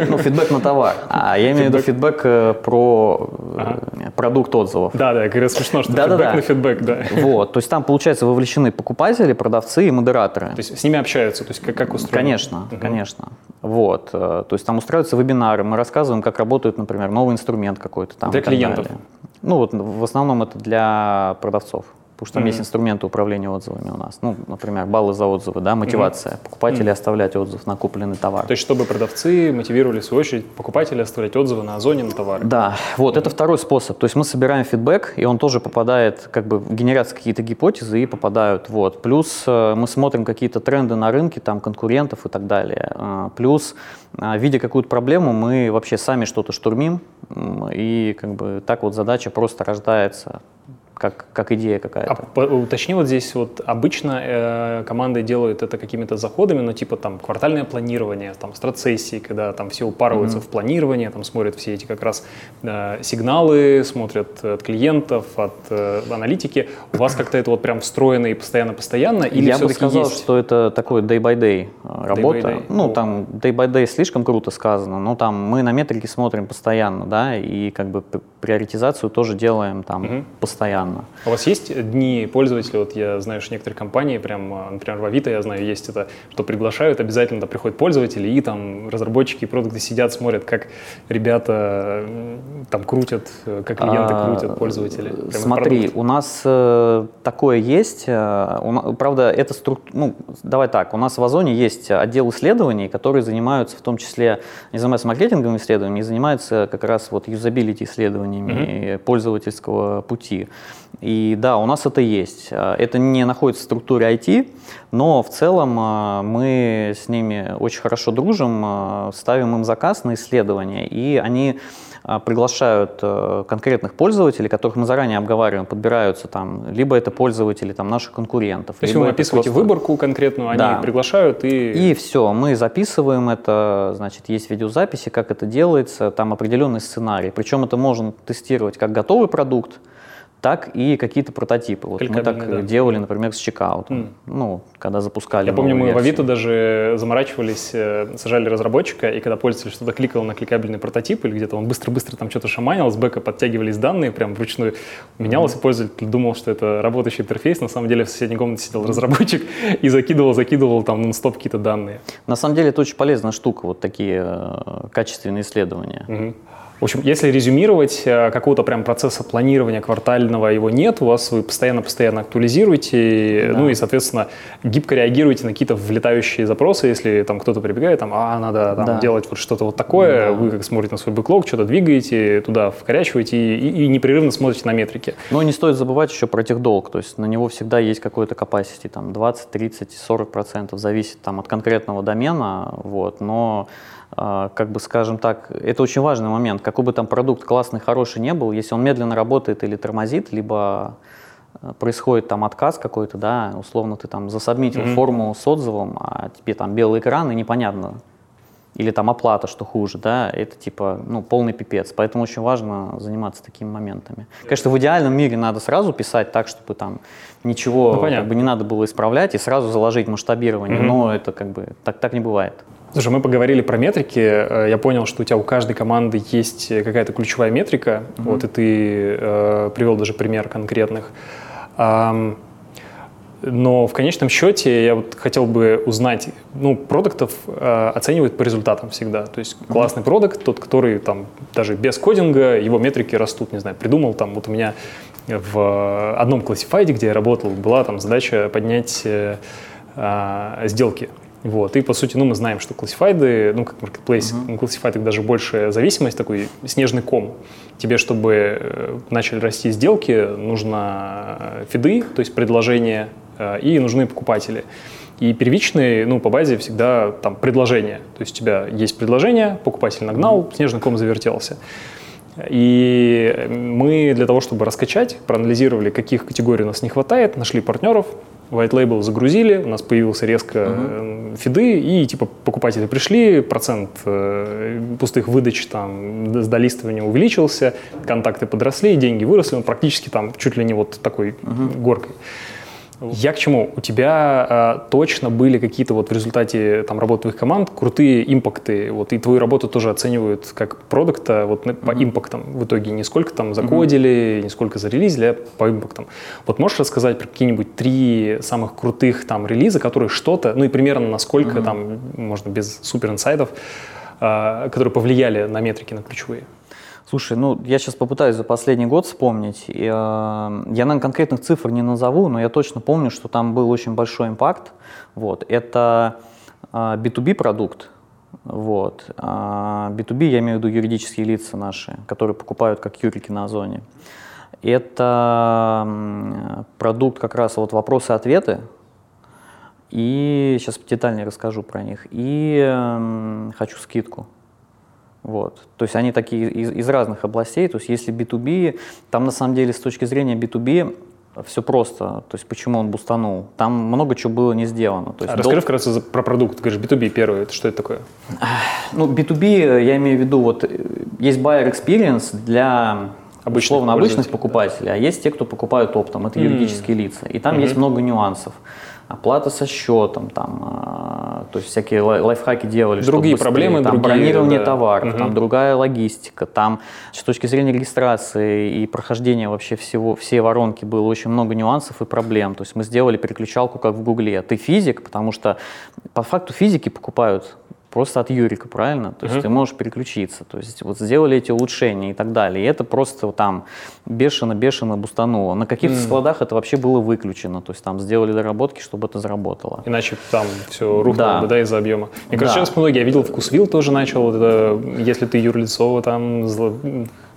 Ну, фидбэк на товар. А я имею в виду фидбэк э, про э, ага. продукт отзывов. Да, да, как раз смешно, что да, фидбэк да, да. на фидбэк, да. Вот, то есть там, получается, вовлечены покупатели, продавцы и модераторы. То есть с ними общаются, то есть как, как устроено? Конечно, угу. конечно. Вот, то есть там устраиваются вебинары, мы рассказываем, как работает, например, новый инструмент какой-то там. Для клиентов? Далее. Ну, вот в основном это для продавцов. Потому что там mm-hmm. есть инструменты управления отзывами у нас. Ну, например, баллы за отзывы, да, мотивация. Mm-hmm. Покупатели mm-hmm. оставлять отзыв на купленный товар. То есть, чтобы продавцы мотивировали, в свою очередь, покупателей оставлять отзывы на Озоне на товары. Да, вот, mm-hmm. это второй способ. То есть, мы собираем фидбэк, и он тоже попадает, как бы, генерятся какие-то гипотезы и попадают, вот. Плюс э, мы смотрим какие-то тренды на рынке, там, конкурентов и так далее. Э, плюс, э, видя какую-то проблему, мы вообще сами что-то штурмим, и, как бы, так вот задача просто рождается как, как идея какая-то. А уточни вот здесь, вот обычно э, команды делают это какими-то заходами, ну типа там квартальное планирование, там стратсессии, когда там все упарываются mm-hmm. в планирование, там смотрят все эти как раз э, сигналы, смотрят от клиентов, от э, аналитики. У вас как-то это вот прям встроено и постоянно-постоянно? Или Я бы сказал, есть? что это такой day-by-day э, работа. Day by day. Ну, О. там day-by-day слишком круто сказано, но там мы на метрики смотрим постоянно, да, и как бы приоритизацию тоже делаем там mm-hmm. постоянно постоянно. У вас есть дни пользователей? Вот я знаю, что некоторые компании, прям, а, например, в Авито, я знаю, есть это, что приглашают, обязательно да, приходят пользователи, и там разработчики и продукты сидят, смотрят, как ребята там крутят, как клиенты а, крутят пользователи. Смотри, у нас э, такое есть. Э, у, правда, это структура, ну, давай так, у нас в Озоне есть отдел исследований, которые занимаются в том числе, не занимаются маркетинговым исследованием, не занимаются как раз вот юзабилити исследованиями mm-hmm. пользовательского пути. И да, у нас это есть. А, это не находится в структуре IT, но в целом а, мы с ними очень хорошо дружим, а, ставим им заказ на исследование, и они приглашают конкретных пользователей, которых мы заранее обговариваем, подбираются там, либо это пользователи там, наших конкурентов. То есть вы описываете просто... выборку конкретную, они да. приглашают и... И все, мы записываем это, значит, есть видеозаписи, как это делается, там определенный сценарий. Причем это можно тестировать как готовый продукт, так и какие-то прототипы. Вот мы так да. делали, например, с чекаутом. Mm. Ну, когда запускали. Я помню, мы версию. в Авито даже заморачивались, э, сажали разработчика, и когда пользователь что-то кликал на кликабельный прототип, или где-то он быстро-быстро там что-то шаманил, с бэка подтягивались данные, прям вручную менялось, mm. и пользователь думал, что это работающий интерфейс. На самом деле в соседней комнате сидел разработчик и закидывал, закидывал там нон-стоп какие-то данные. На самом деле это очень полезная штука, вот такие э, качественные исследования. Mm-hmm. В общем, если резюмировать, э, какого-то прям процесса планирования квартального его нет, у вас вы постоянно-постоянно актуализируете, да. ну и, соответственно, гибко реагируете на какие-то влетающие запросы, если там кто-то прибегает, там, а, надо там, да. делать вот что-то вот такое, да. вы как смотрите на свой бэклог, что-то двигаете, туда вкорячиваете и, и непрерывно смотрите на метрики. Но не стоит забывать еще про техдолг, то есть на него всегда есть какой-то capacity, там 20, 30, 40 процентов, зависит там от конкретного домена, вот, но как бы скажем так, это очень важный момент. Какой бы там продукт классный, хороший не был, если он медленно работает или тормозит, либо э, происходит там отказ какой-то, да, условно ты там засобмитил mm-hmm. форму с отзывом, а тебе там белый экран и непонятно, или там оплата, что хуже, да, это типа, ну, полный пипец. Поэтому очень важно заниматься такими моментами. Конечно, в идеальном мире надо сразу писать так, чтобы там ничего ну, как бы не надо было исправлять и сразу заложить масштабирование, mm-hmm. но это как бы так, так не бывает. Слушай, мы поговорили про метрики. Э, я понял, что у тебя у каждой команды есть какая-то ключевая метрика. Mm-hmm. Вот и ты э, привел даже пример конкретных. Um, но в конечном счете я вот хотел бы узнать, ну, продуктов э, оценивают по результатам всегда. То есть классный продукт, тот, который там даже без кодинга, его метрики растут, не знаю, придумал там, вот у меня в одном классифайде, где я работал, была там задача поднять э, э, сделки Вот. И, по сути, ну, мы знаем, что классифайды, ну, как marketplace, uh-huh. на классифайдах даже больше зависимость, такой снежный ком. Тебе, чтобы э, начали расти сделки, нужно фиды, то есть предложения, э, и нужны покупатели. И первичные, ну, по базе всегда там предложение. То есть у тебя есть предложение, покупатель нагнал, снежный ком завертелся. И мы для того, чтобы раскачать, проанализировали, каких категорий у нас не хватает, нашли партнеров, white label загрузили, у нас появился резко uh-huh. фиды, и типа покупатели пришли, процент э, пустых выдач там с долистывания увеличился, контакты подросли, деньги выросли, он практически там чуть ли не вот такой uh-huh. горкой. Я к чему? У тебя э, точно были какие-то вот в результате там работы твоих команд крутые импакты, вот и твою работу тоже оценивают как продукта вот mm-hmm. по импактам в итоге, не сколько там закодили, mm-hmm. не сколько зарелизили, а по импактам. Вот можешь рассказать про какие-нибудь три самых крутых там релиза, которые что-то, ну и примерно насколько mm-hmm. там, можно без супер инсайдов, э, которые повлияли на метрики, на ключевые? Слушай, ну я сейчас попытаюсь за последний год вспомнить. Я, э, я, наверное, конкретных цифр не назову, но я точно помню, что там был очень большой импакт. Вот. Это B2B э, продукт. Вот. B2B, э, я имею в виду юридические лица наши, которые покупают как юрики на Озоне. Это продукт как раз вот вопросы-ответы. И сейчас детальнее расскажу про них. И хочу скидку. Вот. То есть они такие из, из разных областей. То есть если B2B, там на самом деле с точки зрения B2B все просто. То есть почему он бустанул? Там много чего было не сделано. То есть а расскажи вкратце про продукт. Ты говоришь, B2B первый, это что это такое? Ну, B2B, я имею в виду, вот есть buyer experience для обычных, условно обычных покупателей, а есть те, кто покупают оптом, это mm. юридические лица. И там mm-hmm. есть много нюансов оплата со счетом, там, а, то есть всякие лайфхаки делали. Другие быстрее, проблемы, там, другие, бронирование да. товаров, угу. там другая логистика, там с точки зрения регистрации и прохождения вообще всего, всей воронки было очень много нюансов и проблем. То есть мы сделали переключалку как в Гугле. Ты физик, потому что по факту физики покупают просто от Юрика, правильно? То есть uh-huh. ты можешь переключиться. То есть вот сделали эти улучшения и так далее. И это просто там бешено-бешено бустануло. На каких-то складах это вообще было выключено. То есть там сделали доработки, чтобы это заработало. Иначе там все рухнуло да. да, из-за объема. Мне кажется, да. сейчас многие, я видел, Вкусвилл тоже начал, вот это, если ты юрлицо там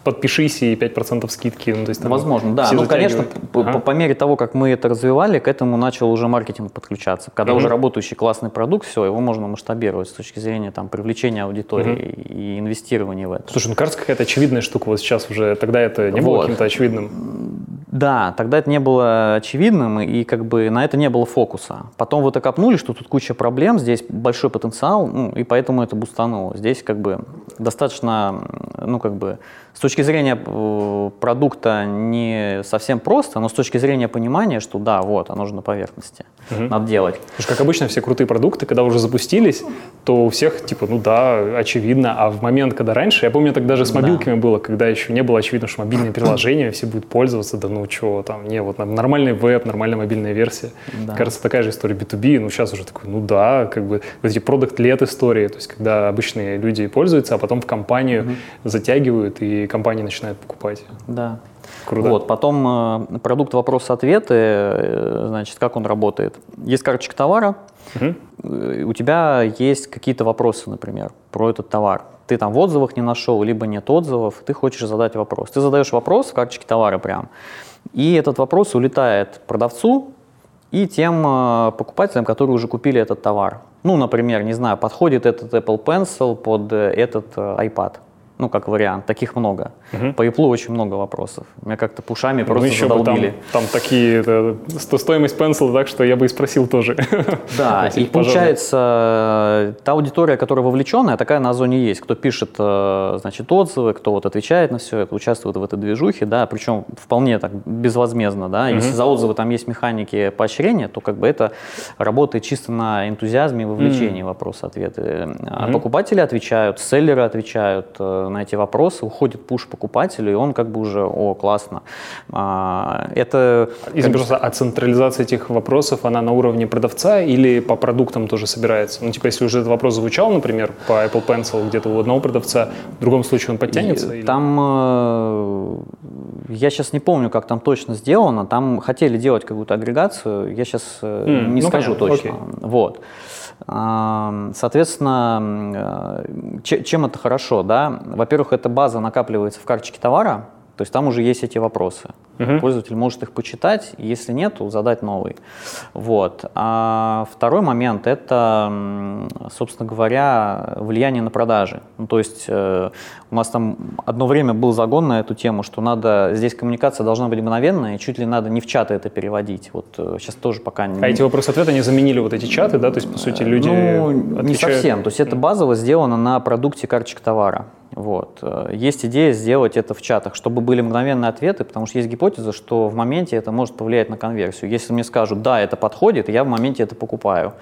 подпишись и 5% скидки. Ну, то есть, там Возможно, да. Ну, конечно, ага. по, по мере того, как мы это развивали, к этому начал уже маркетинг подключаться. Когда угу. уже работающий классный продукт, все, его можно масштабировать с точки зрения там, привлечения аудитории угу. и инвестирования в это. Слушай, ну кажется, какая-то очевидная штука вот сейчас уже. Тогда это не вот. было каким-то очевидным. Да, тогда это не было очевидным, и как бы на это не было фокуса. Потом вот окопнули, что тут куча проблем, здесь большой потенциал, ну, и поэтому это бустануло. Здесь как бы достаточно, ну, как бы с точки зрения э, продукта не совсем просто, но с точки зрения понимания, что да, вот, оно же на поверхности, угу. надо делать. Потому что, как обычно, все крутые продукты, когда уже запустились, то у всех, типа, ну да, очевидно, а в момент, когда раньше, я помню, тогда же с мобилками да. было, когда еще не было очевидно, что мобильное приложение, все будут пользоваться, да ну что, там, не, вот нормальный веб, нормальная мобильная версия. Да. Кажется, такая же история B2B, ну сейчас уже такой, ну да, как бы вот эти продукт-лет истории, то есть когда обычные люди пользуются, а потом в компанию угу. затягивают и компании начинают покупать. Да. Круто. Вот, потом э, продукт вопрос-ответы, э, значит, как он работает. Есть карточка товара, угу. у тебя есть какие-то вопросы, например, про этот товар. Ты там в отзывах не нашел, либо нет отзывов, ты хочешь задать вопрос. Ты задаешь вопрос в карточке товара прям, и этот вопрос улетает продавцу и тем э, покупателям, которые уже купили этот товар. Ну, например, не знаю, подходит этот Apple Pencil под этот iPad ну, как вариант, таких много. Угу. По Apple очень много вопросов. Меня как-то пушами ну, просто еще задолбили. Там, там такие, это, стоимость Pencil, так что я бы и спросил тоже. Да, и получается, та аудитория, которая вовлеченная, такая на Озоне есть. Кто пишет, э, значит, отзывы, кто вот отвечает на все это, участвует в этой движухе, да, причем вполне так безвозмездно, да. Если за отзывы там есть механики поощрения, то как бы это работает чисто на энтузиазме и вовлечении вопросы-ответы. А покупатели отвечают, селлеры отвечают, э, на эти вопросы, уходит пуш покупателю, и он как бы уже, о, классно. А, это... Извини, просто, а централизация этих вопросов, она на уровне продавца или по продуктам тоже собирается? Ну, типа, если уже этот вопрос звучал, например, по Apple Pencil где-то у одного продавца, в другом случае он подтянется? И, или? Там, э, я сейчас не помню, как там точно сделано, там хотели делать какую-то агрегацию, я сейчас mm, не ну, скажу понятно. точно. Окей. Вот. Соответственно, э, че- чем это хорошо? Да? Во-первых, эта база накапливается в карточке товара, то есть там уже есть эти вопросы. Мгм. Пользователь может их почитать, если нет, то задать новый. Вот. А второй момент – это, собственно говоря, влияние на продажи. Ну, то есть э, у нас там одно время был загон на эту тему, что надо, здесь коммуникация должна быть мгновенная, и чуть ли надо не в чаты это переводить. Вот э, сейчас тоже пока не... А эти вопросы-ответы, они заменили вот эти чаты, да? То есть, по сути, люди Ну, не отвечают- совсем. То есть это базово сделано на продукте карточек товара. Вот. Э, Есть идея сделать это в чатах, чтобы были мгновенные ответы, потому что есть гипотеза, что в моменте это может повлиять на конверсию. Если мне скажут, да, это подходит, я в моменте это покупаю.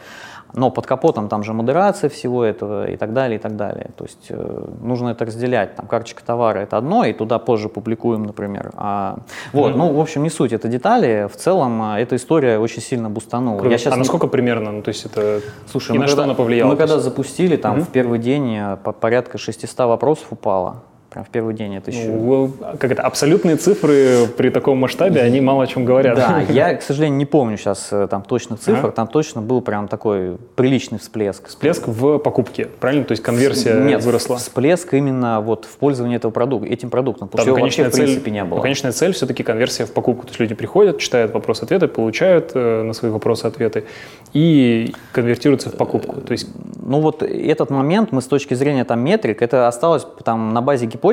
Но под капотом там же модерация всего этого и так далее, и так далее. То есть э, нужно это разделять. Там карточка товара это одно, и туда позже публикуем, например. А, вот, ну, в общем, не суть, это детали. В целом, э, эта история очень сильно бустанула. Круто. Я щас а не- насколько примерно? Ну, то есть это Слушай, и на что когда- она повлияла? Мы когда запустили, там в первый день э, по- порядка 600 вопросов упало. Прям в первый день это еще. Ну, как это, абсолютные цифры при таком масштабе, они мало о чем говорят. Да, я, к сожалению, не помню сейчас э, там точных цифр, Ага. там точно был прям такой приличный всплеск. Всплеск в покупке, правильно? То есть конверсия Нет, выросла. всплеск именно вот в пользовании этого продукта, этим продуктом, потому Там что вообще конечная в цель, принципе не было. конечная цель все-таки конверсия в покупку. То есть люди приходят, читают вопросы-ответы, получают э, на свои вопросы-ответы и конвертируются в покупку. То есть Ну вот этот момент мы с точки зрения там метрик, это осталось там на базе гипотезы,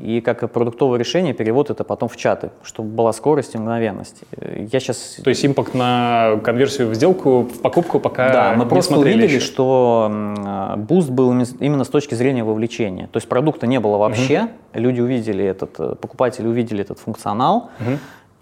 и как продуктовое решение перевод это потом в чаты, чтобы была скорость и мгновенность. Я сейчас... То есть impact на конверсию в сделку, в покупку пока Да, мы не просто увидели, еще. что boost был именно- с точки зрения вовлечения. То есть продукта не было вообще, люди увидели этот, э, покупатели увидели этот функционал,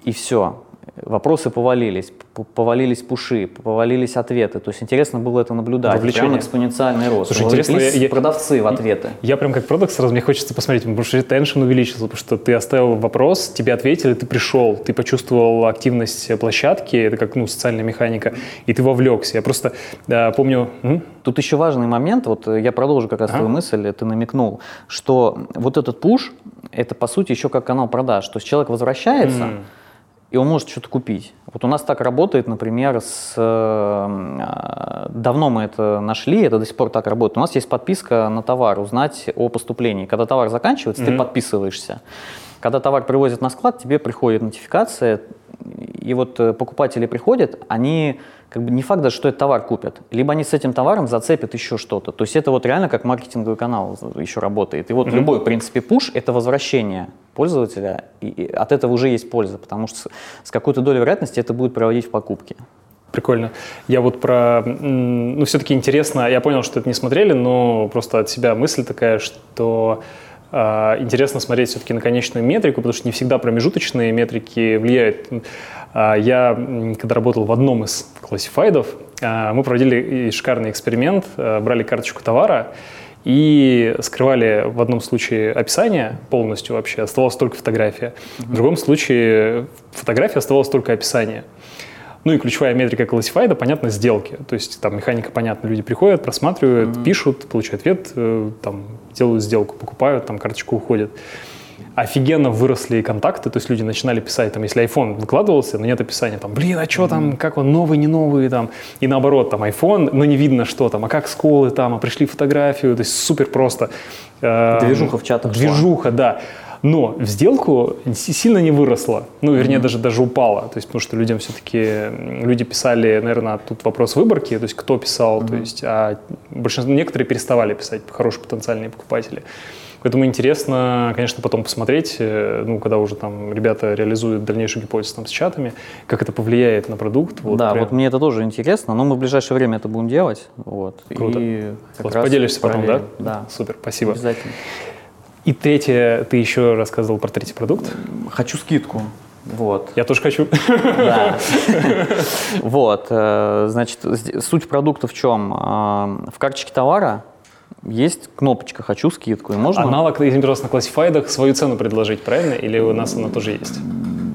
и все. Вопросы повалились, повалились пуши, повалились ответы. То есть интересно было это наблюдать. Вовлечение. Прям экспоненциальный рост. Слушай, интересно, Вовлеклись я- я- продавцы в ответы. Я прям как продукт сразу, мне хочется посмотреть, потому что теншн увеличился, потому что ты оставил вопрос, тебе ответили, ты пришел, ты почувствовал активность площадки, это как ну, социальная механика, и ты вовлекся. Я просто э, помню... м? Тут еще важный момент, вот э, я продолжу как раз Ага. твою мысль, ты намекнул, что вот этот пуш, это по сути еще как канал продаж. То есть человек возвращается, М. и он может что-то купить. Вот у нас так работает, например, с... э, э, Давно мы это нашли, это до сих пор так работает. У нас есть подписка на товар, узнать о поступлении. Когда товар заканчивается, ты Мгм. подписываешься. Когда товар привозят на склад, тебе приходит нотификация, и вот э, покупатели приходят, они как бы не факт даже, что этот товар купят. Либо они с этим товаром зацепят еще что-то. То есть это вот реально как маркетинговый канал еще работает. И вот Мгм. любой, в принципе, пуш — это возвращение пользователя, и, от этого уже есть польза, потому что с, какой-то долей вероятности это будет проводить в покупке. Прикольно. Я вот про... Ну, все-таки интересно, я понял, что это не смотрели, но просто от себя мысль такая, что а, интересно смотреть все-таки на конечную метрику, потому что не всегда промежуточные метрики влияют. А, Я, когда работал в одном из классифайдов, а, мы проводили шикарный эксперимент, брали карточку товара и скрывали в одном случае описание полностью вообще, оставалась только фотография. В другом случае фотография оставалась только описание. Ну и ключевая метрика классифайда, понятно, сделки. То есть там механика понятна, люди приходят, просматривают, пишут, получают ответ, э, там делают сделку, покупают, там карточку уходит. Офигенно выросли контакты, то есть люди начинали писать, там, если iPhone выкладывался, но нет описания, там, блин, а что там, как он, новый, не новый, там, и наоборот, там, iPhone, но не видно, что там, а как сколы там, а пришли фотографию, то есть супер просто. Э, Движуха в чатах шла. Движуха, да. Но в сделку сильно не выросла. Ну, вернее, даже, даже упала. То есть, потому что людям все-таки, люди писали, наверное, тут вопрос выборки, то есть кто писал, то есть, а большинство, некоторые переставали писать, хорошие потенциальные покупатели. Поэтому интересно, конечно, потом посмотреть, э, ну, когда уже там ребята реализуют дальнейшую гипотезу там с чатами, как это повлияет на продукт. Вот да, прям. вот мне это тоже интересно, но мы в ближайшее время это будем делать. Вот, Круто. И раз Поделишься потом, да? Да, Супер, спасибо. обязательно. И третье, ты еще рассказывал про третий продукт. Хочу скидку. Вот. Я тоже хочу. Да. Вот, э, значит, суть продукта в чем? Э, В карточке товара есть кнопочка «Хочу скидку», и можно... Аналог, если просто на классифайдах, свою цену предложить, правильно? Или у нас она тоже есть?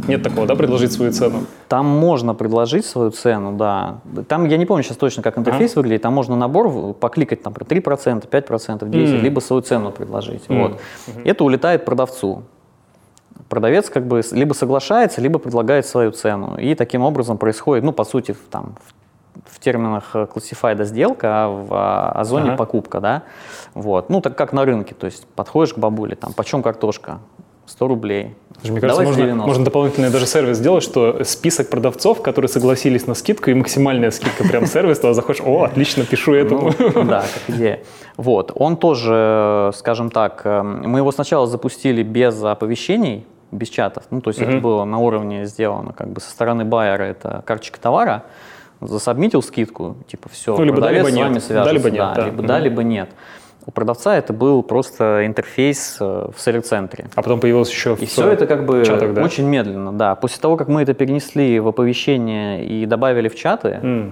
Нет такого, да, предложить свою цену? Там можно предложить свою цену, да. Там, я не помню сейчас точно, как интерфейс выглядит, там можно набор покликать, там, 3%, 5%, 10%, Мгм. либо свою цену предложить. Мгм. Вот. Это улетает продавцу. Продавец как бы либо соглашается, либо предлагает свою цену. И таким образом происходит, ну, по сути, там, в в терминах classified сделка, а в Озоне ага. покупка, да. Вот. Ну, так как на рынке, то есть подходишь к бабуле, там, почем картошка? 100 рублей. Мне кажется, можно, можно дополнительный даже сервис сделать, что список продавцов, которые согласились на скидку, и максимальная скидка прям сервис, то заходишь, о, отлично, пишу этому. Ну, да, как идея. Вот, он тоже, скажем так, э, мы его сначала запустили без оповещений, без чатов, ну, то есть это было на уровне сделано как бы со стороны байера, это карточка товара, засобмитил скидку, типа все, ну, либо да, либо нет. Да, либо нет. Да, либо да, либо нет. У продавца это был просто интерфейс э, в селлер-центре. А потом появилось еще в И все это как бы чатах, да? очень медленно, да. После того, как мы это перенесли в оповещение и добавили в чаты, mm.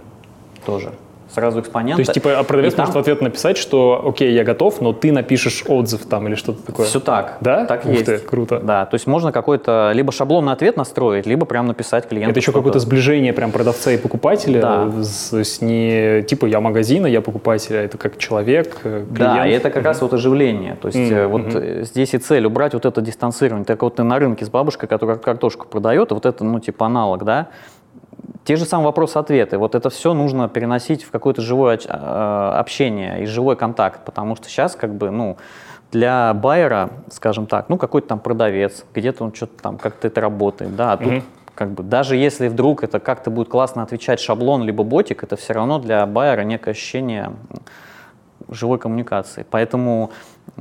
тоже сразу экспонента. То есть, типа, а продавец может там... в ответ написать, что, окей, я готов, но ты напишешь отзыв там или что-то такое? Все так. Да? Так Ух есть. Ты, круто. Да, то есть можно какой-то либо шаблонный ответ настроить, либо прям написать клиенту. Это еще какое-то сближение прям продавца и покупателя? Да. То есть не типа я магазина, я покупатель, а это как человек, э, клиент. Да, и это как mm-hmm. раз вот оживление. То есть mm-hmm. вот mm-hmm. здесь и цель убрать вот это дистанцирование. Так вот ты на рынке с бабушкой, которая картошку продает, вот это, ну, типа аналог, да, те же самые вопросы-ответы. Вот это все нужно переносить в какое-то живое а, общение и живой контакт, потому что сейчас как бы, ну, для байера, скажем так, ну, какой-то там продавец, где-то он что-то там как-то это работает, да, а тут mm-hmm. как бы даже если вдруг это как-то будет классно отвечать шаблон либо ботик, это все равно для байера некое ощущение живой коммуникации. Поэтому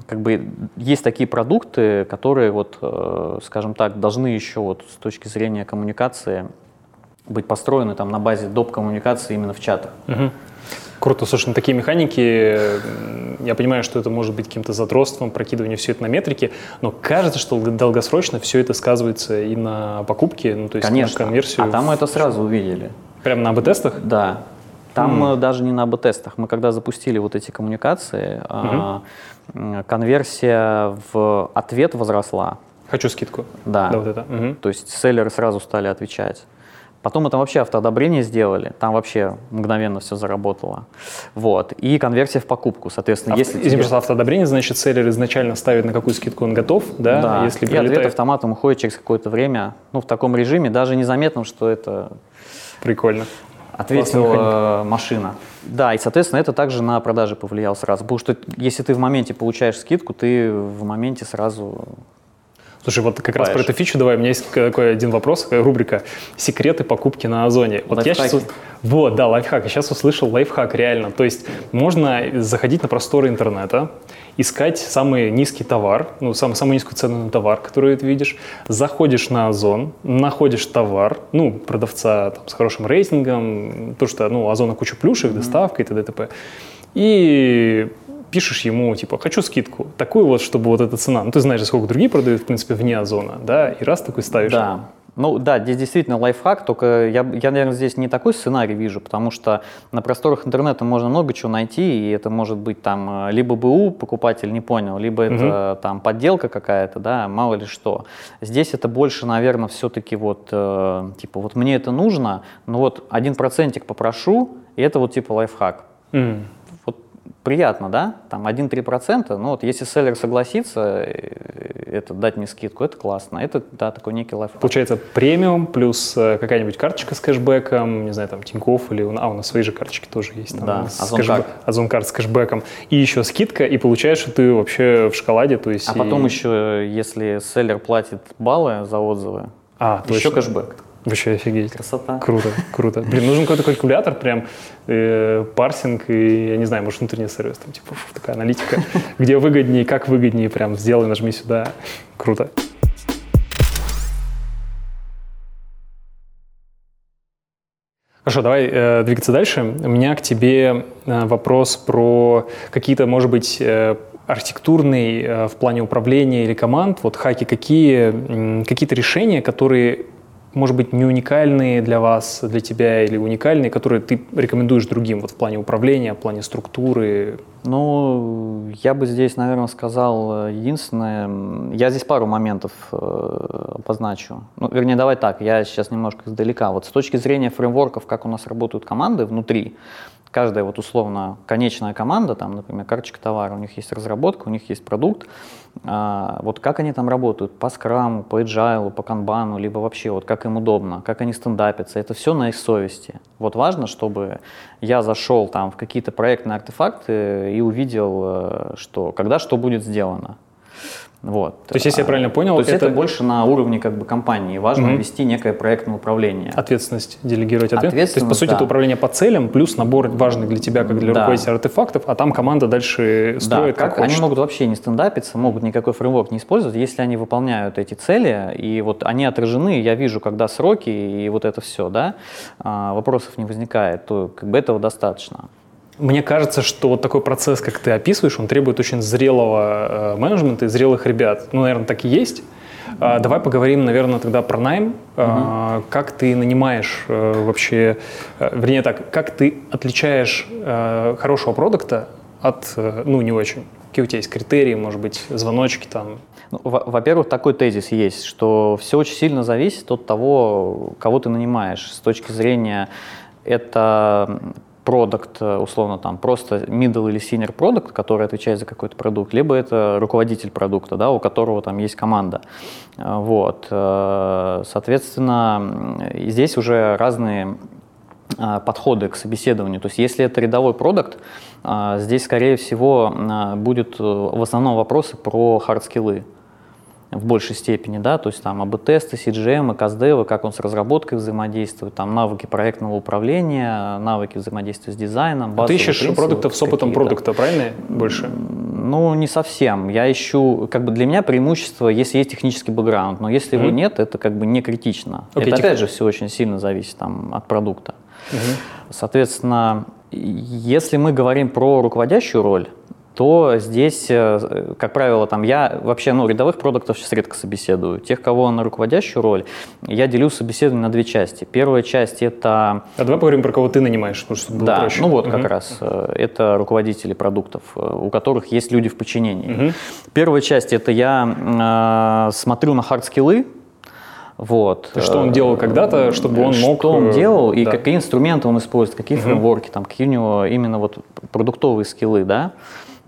как бы есть такие продукты, которые вот, э, скажем так, должны еще вот с точки зрения коммуникации быть построены там на базе доп. коммуникации именно в чатах. Угу. Круто, слушай, на такие механики, я понимаю, что это может быть каким-то задротством, прокидывание все это на метрики, но кажется, что долгосрочно все это сказывается и на покупке, ну, то есть Конечно. на конверсию. А там мы это сразу увидели. Прямо на АБ-тестах? Да. Там mm. даже не на АБ-тестах. Мы когда запустили вот эти коммуникации, mm-hmm. конверсия в ответ возросла. Хочу скидку. Да. да вот это. Угу. То есть селлеры сразу стали отвечать. Потом это вообще автоодобрение сделали, там вообще мгновенно все заработало. Вот. И конверсия в покупку, соответственно, Авто, если... Извини, тебе... автоодобрение, значит, селлер изначально ставит, на какую скидку он готов, да? Да, если и прилетает... ответ автоматом уходит через какое-то время, ну, в таком режиме, даже незаметно, что это... Прикольно. Ответила машина. Да, и, соответственно, это также на продажи повлияло сразу. Потому что если ты в моменте получаешь скидку, ты в моменте сразу Слушай, вот как раз про эту фичу давай. У меня есть такой один вопрос, рубрика «Секреты покупки на Озоне». Вот я сейчас... Вот, да, лайфхак. Я сейчас услышал лайфхак, реально. То есть можно заходить на просторы интернета, искать самый низкий товар, ну, самый, самую низкую цену на товар, который ты видишь, заходишь на Озон, находишь товар, ну, продавца там, с хорошим рейтингом, то, что, ну, Озона куча плюшек, доставка и т.д. и т.п. И пишешь ему, типа, хочу скидку, такую вот, чтобы вот эта цена, ну, ты знаешь, сколько другие продают, в принципе, вне озона, да, и раз такой ставишь. Да. Ну да, здесь действительно лайфхак, только я, я, наверное, здесь не такой сценарий вижу, потому что на просторах интернета можно много чего найти, и это может быть там э, либо БУ покупатель не понял, либо это угу. там подделка какая-то, да, мало ли что. Здесь это больше, наверное, все-таки вот, э, типа, вот мне это нужно, но вот один процентик попрошу, и это вот типа лайфхак. Mm приятно, да, там 1-3%, ну вот если селлер согласится э, это дать мне скидку, это классно, это, да, такой некий лайфхак. Получается премиум плюс э, какая-нибудь карточка с кэшбэком, не знаю, там Тинькофф или, а у нас свои же карточки тоже есть, там, да, с кэшбэк, с кэшбэком, и еще скидка, и получаешь, что ты вообще в шоколаде, то есть... А и... потом еще, если селлер платит баллы за отзывы, а, еще точно. кэшбэк. Вообще офигеть. Красота. Круто, круто. Блин, нужен какой-то калькулятор, прям э, парсинг и, я не знаю, может, внутренний сервис, там, типа, такая аналитика, где выгоднее, как выгоднее, прям сделай, нажми сюда. Круто. Хорошо, давай э, двигаться дальше. У меня к тебе э, вопрос про какие-то, может быть, э, архитектурные э, в плане управления или команд, вот хаки, какие, какие-то решения, которые может быть, не уникальные для вас, для тебя, или уникальные, которые ты рекомендуешь другим вот в плане управления, в плане структуры? Ну, я бы здесь, наверное, сказал единственное. Я здесь пару моментов э, позначу. Ну, вернее, давай так, я сейчас немножко издалека. Вот с точки зрения фреймворков, как у нас работают команды внутри, каждая вот условно конечная команда, там, например, карточка товара, у них есть разработка, у них есть продукт, а, вот как они там работают, по скраму, по agile, по канбану, либо вообще вот как им удобно, как они стендапятся, это все на их совести. Вот важно, чтобы я зашел там в какие-то проектные артефакты и увидел, э, что когда что будет сделано. Вот. То есть, если я а, правильно понял, то есть это, это больше на уровне как бы компании. Важно угу. вести некое проектное управление. Ответственность, делегировать ответственность. То есть, по сути, да. это управление по целям, плюс набор важных для тебя, как для да. руководителя артефактов, а там команда дальше строит да, как, как Они могут вообще не стендапиться, могут никакой фреймворк не использовать, если они выполняют эти цели, и вот они отражены, я вижу, когда сроки, и вот это все, да, а, вопросов не возникает, то как бы этого достаточно. Мне кажется, что вот такой процесс, как ты описываешь, он требует очень зрелого э, менеджмента и зрелых ребят. Ну, наверное, так и есть. Э, давай поговорим, наверное, тогда про найм. Угу. Как ты нанимаешь э, вообще, э, вернее так, как ты отличаешь хорошего продукта от, ну, не очень? Какие у тебя есть критерии, может быть, звоночки там? Ну, во-первых, такой тезис есть, что все очень сильно зависит от того, кого ты нанимаешь с точки зрения это продукт, э, условно там просто middle или senior продукт, который отвечает за какой-то продукт, либо это руководитель продукта, да, у которого там есть команда. Э, вот. Э, соответственно, здесь уже разные подходы к собеседованию. То есть если это рядовой продакт, здесь, скорее всего, будет в основном вопросы про hard skill ы в большей степени, да, то есть там A/B-тесты, CJM, CustDev, как он с разработкой взаимодействует, там навыки проектного управления, навыки взаимодействия с дизайном. А ты ищешь в принципе, продактов с опытом продукта, правильно, больше? Ну, не совсем. Я ищу, как бы для меня преимущество, если есть технический бэкграунд, но если mm-hmm. его нет, это как бы не критично. Окей, это, тех... опять же, все очень сильно зависит там, от продукта. Mm-hmm. Соответственно, если мы говорим про руководящую роль, то здесь, э, как правило, там я вообще ну, рядовых продактов сейчас редко собеседую. Тех, кого на руководящую роль, я делю собеседование на две части. Первая часть это... А давай поговорим про кого ты нанимаешь, чтобы было да, проще. ну вот угу. как раз. Э, это руководители продактов, э, у которых есть люди в подчинении. Угу. Первая часть это я э, смотрю на hard skill ы, вот. Что он делал когда-то, чтобы он мог... Что он делал и да. какие инструменты он использует, какие угу. фреймворки, там, какие у него именно вот продуктовые скиллы, да.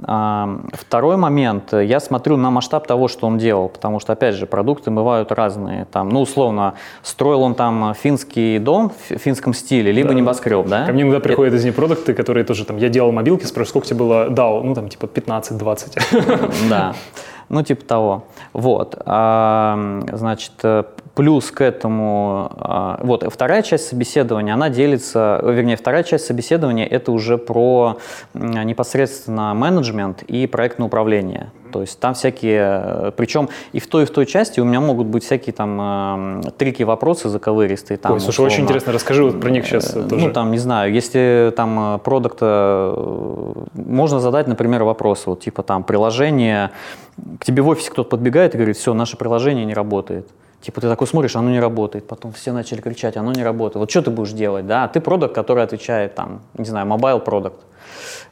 Второй момент, я смотрю на масштаб того, что он делал, потому что, опять же, продукты бывают разные. Там, ну, условно, строил он там финский дом в финском стиле, либо да. небоскреб, да? Ко мне иногда приходят из них продукты, которые тоже там, я делал мобилки, спрашиваю, сколько тебе было DAO? Ну, там, типа 15-20. Да. Ну, типа того. Вот. А, значит, плюс к этому, а, вот, вторая часть собеседования, она делится, вернее, вторая часть собеседования – это уже про непосредственно менеджмент и проектное управление. То есть там всякие, причем и в той, и в той части у меня могут быть всякие там э, трики, вопросы заковыристые. Там, Ой, слушай, условно, очень интересно, расскажи вот про них сейчас э, тоже. Ну, там, не знаю, если там продукта, можно задать, например, вопрос, вот типа там приложение, к тебе в офисе кто-то подбегает и говорит, все, наше приложение не работает. Типа ты такой смотришь, оно не работает. Потом все начали кричать, оно не работает. Вот что ты будешь делать, да? Ты продукт, который отвечает там, не знаю, mobile продукт.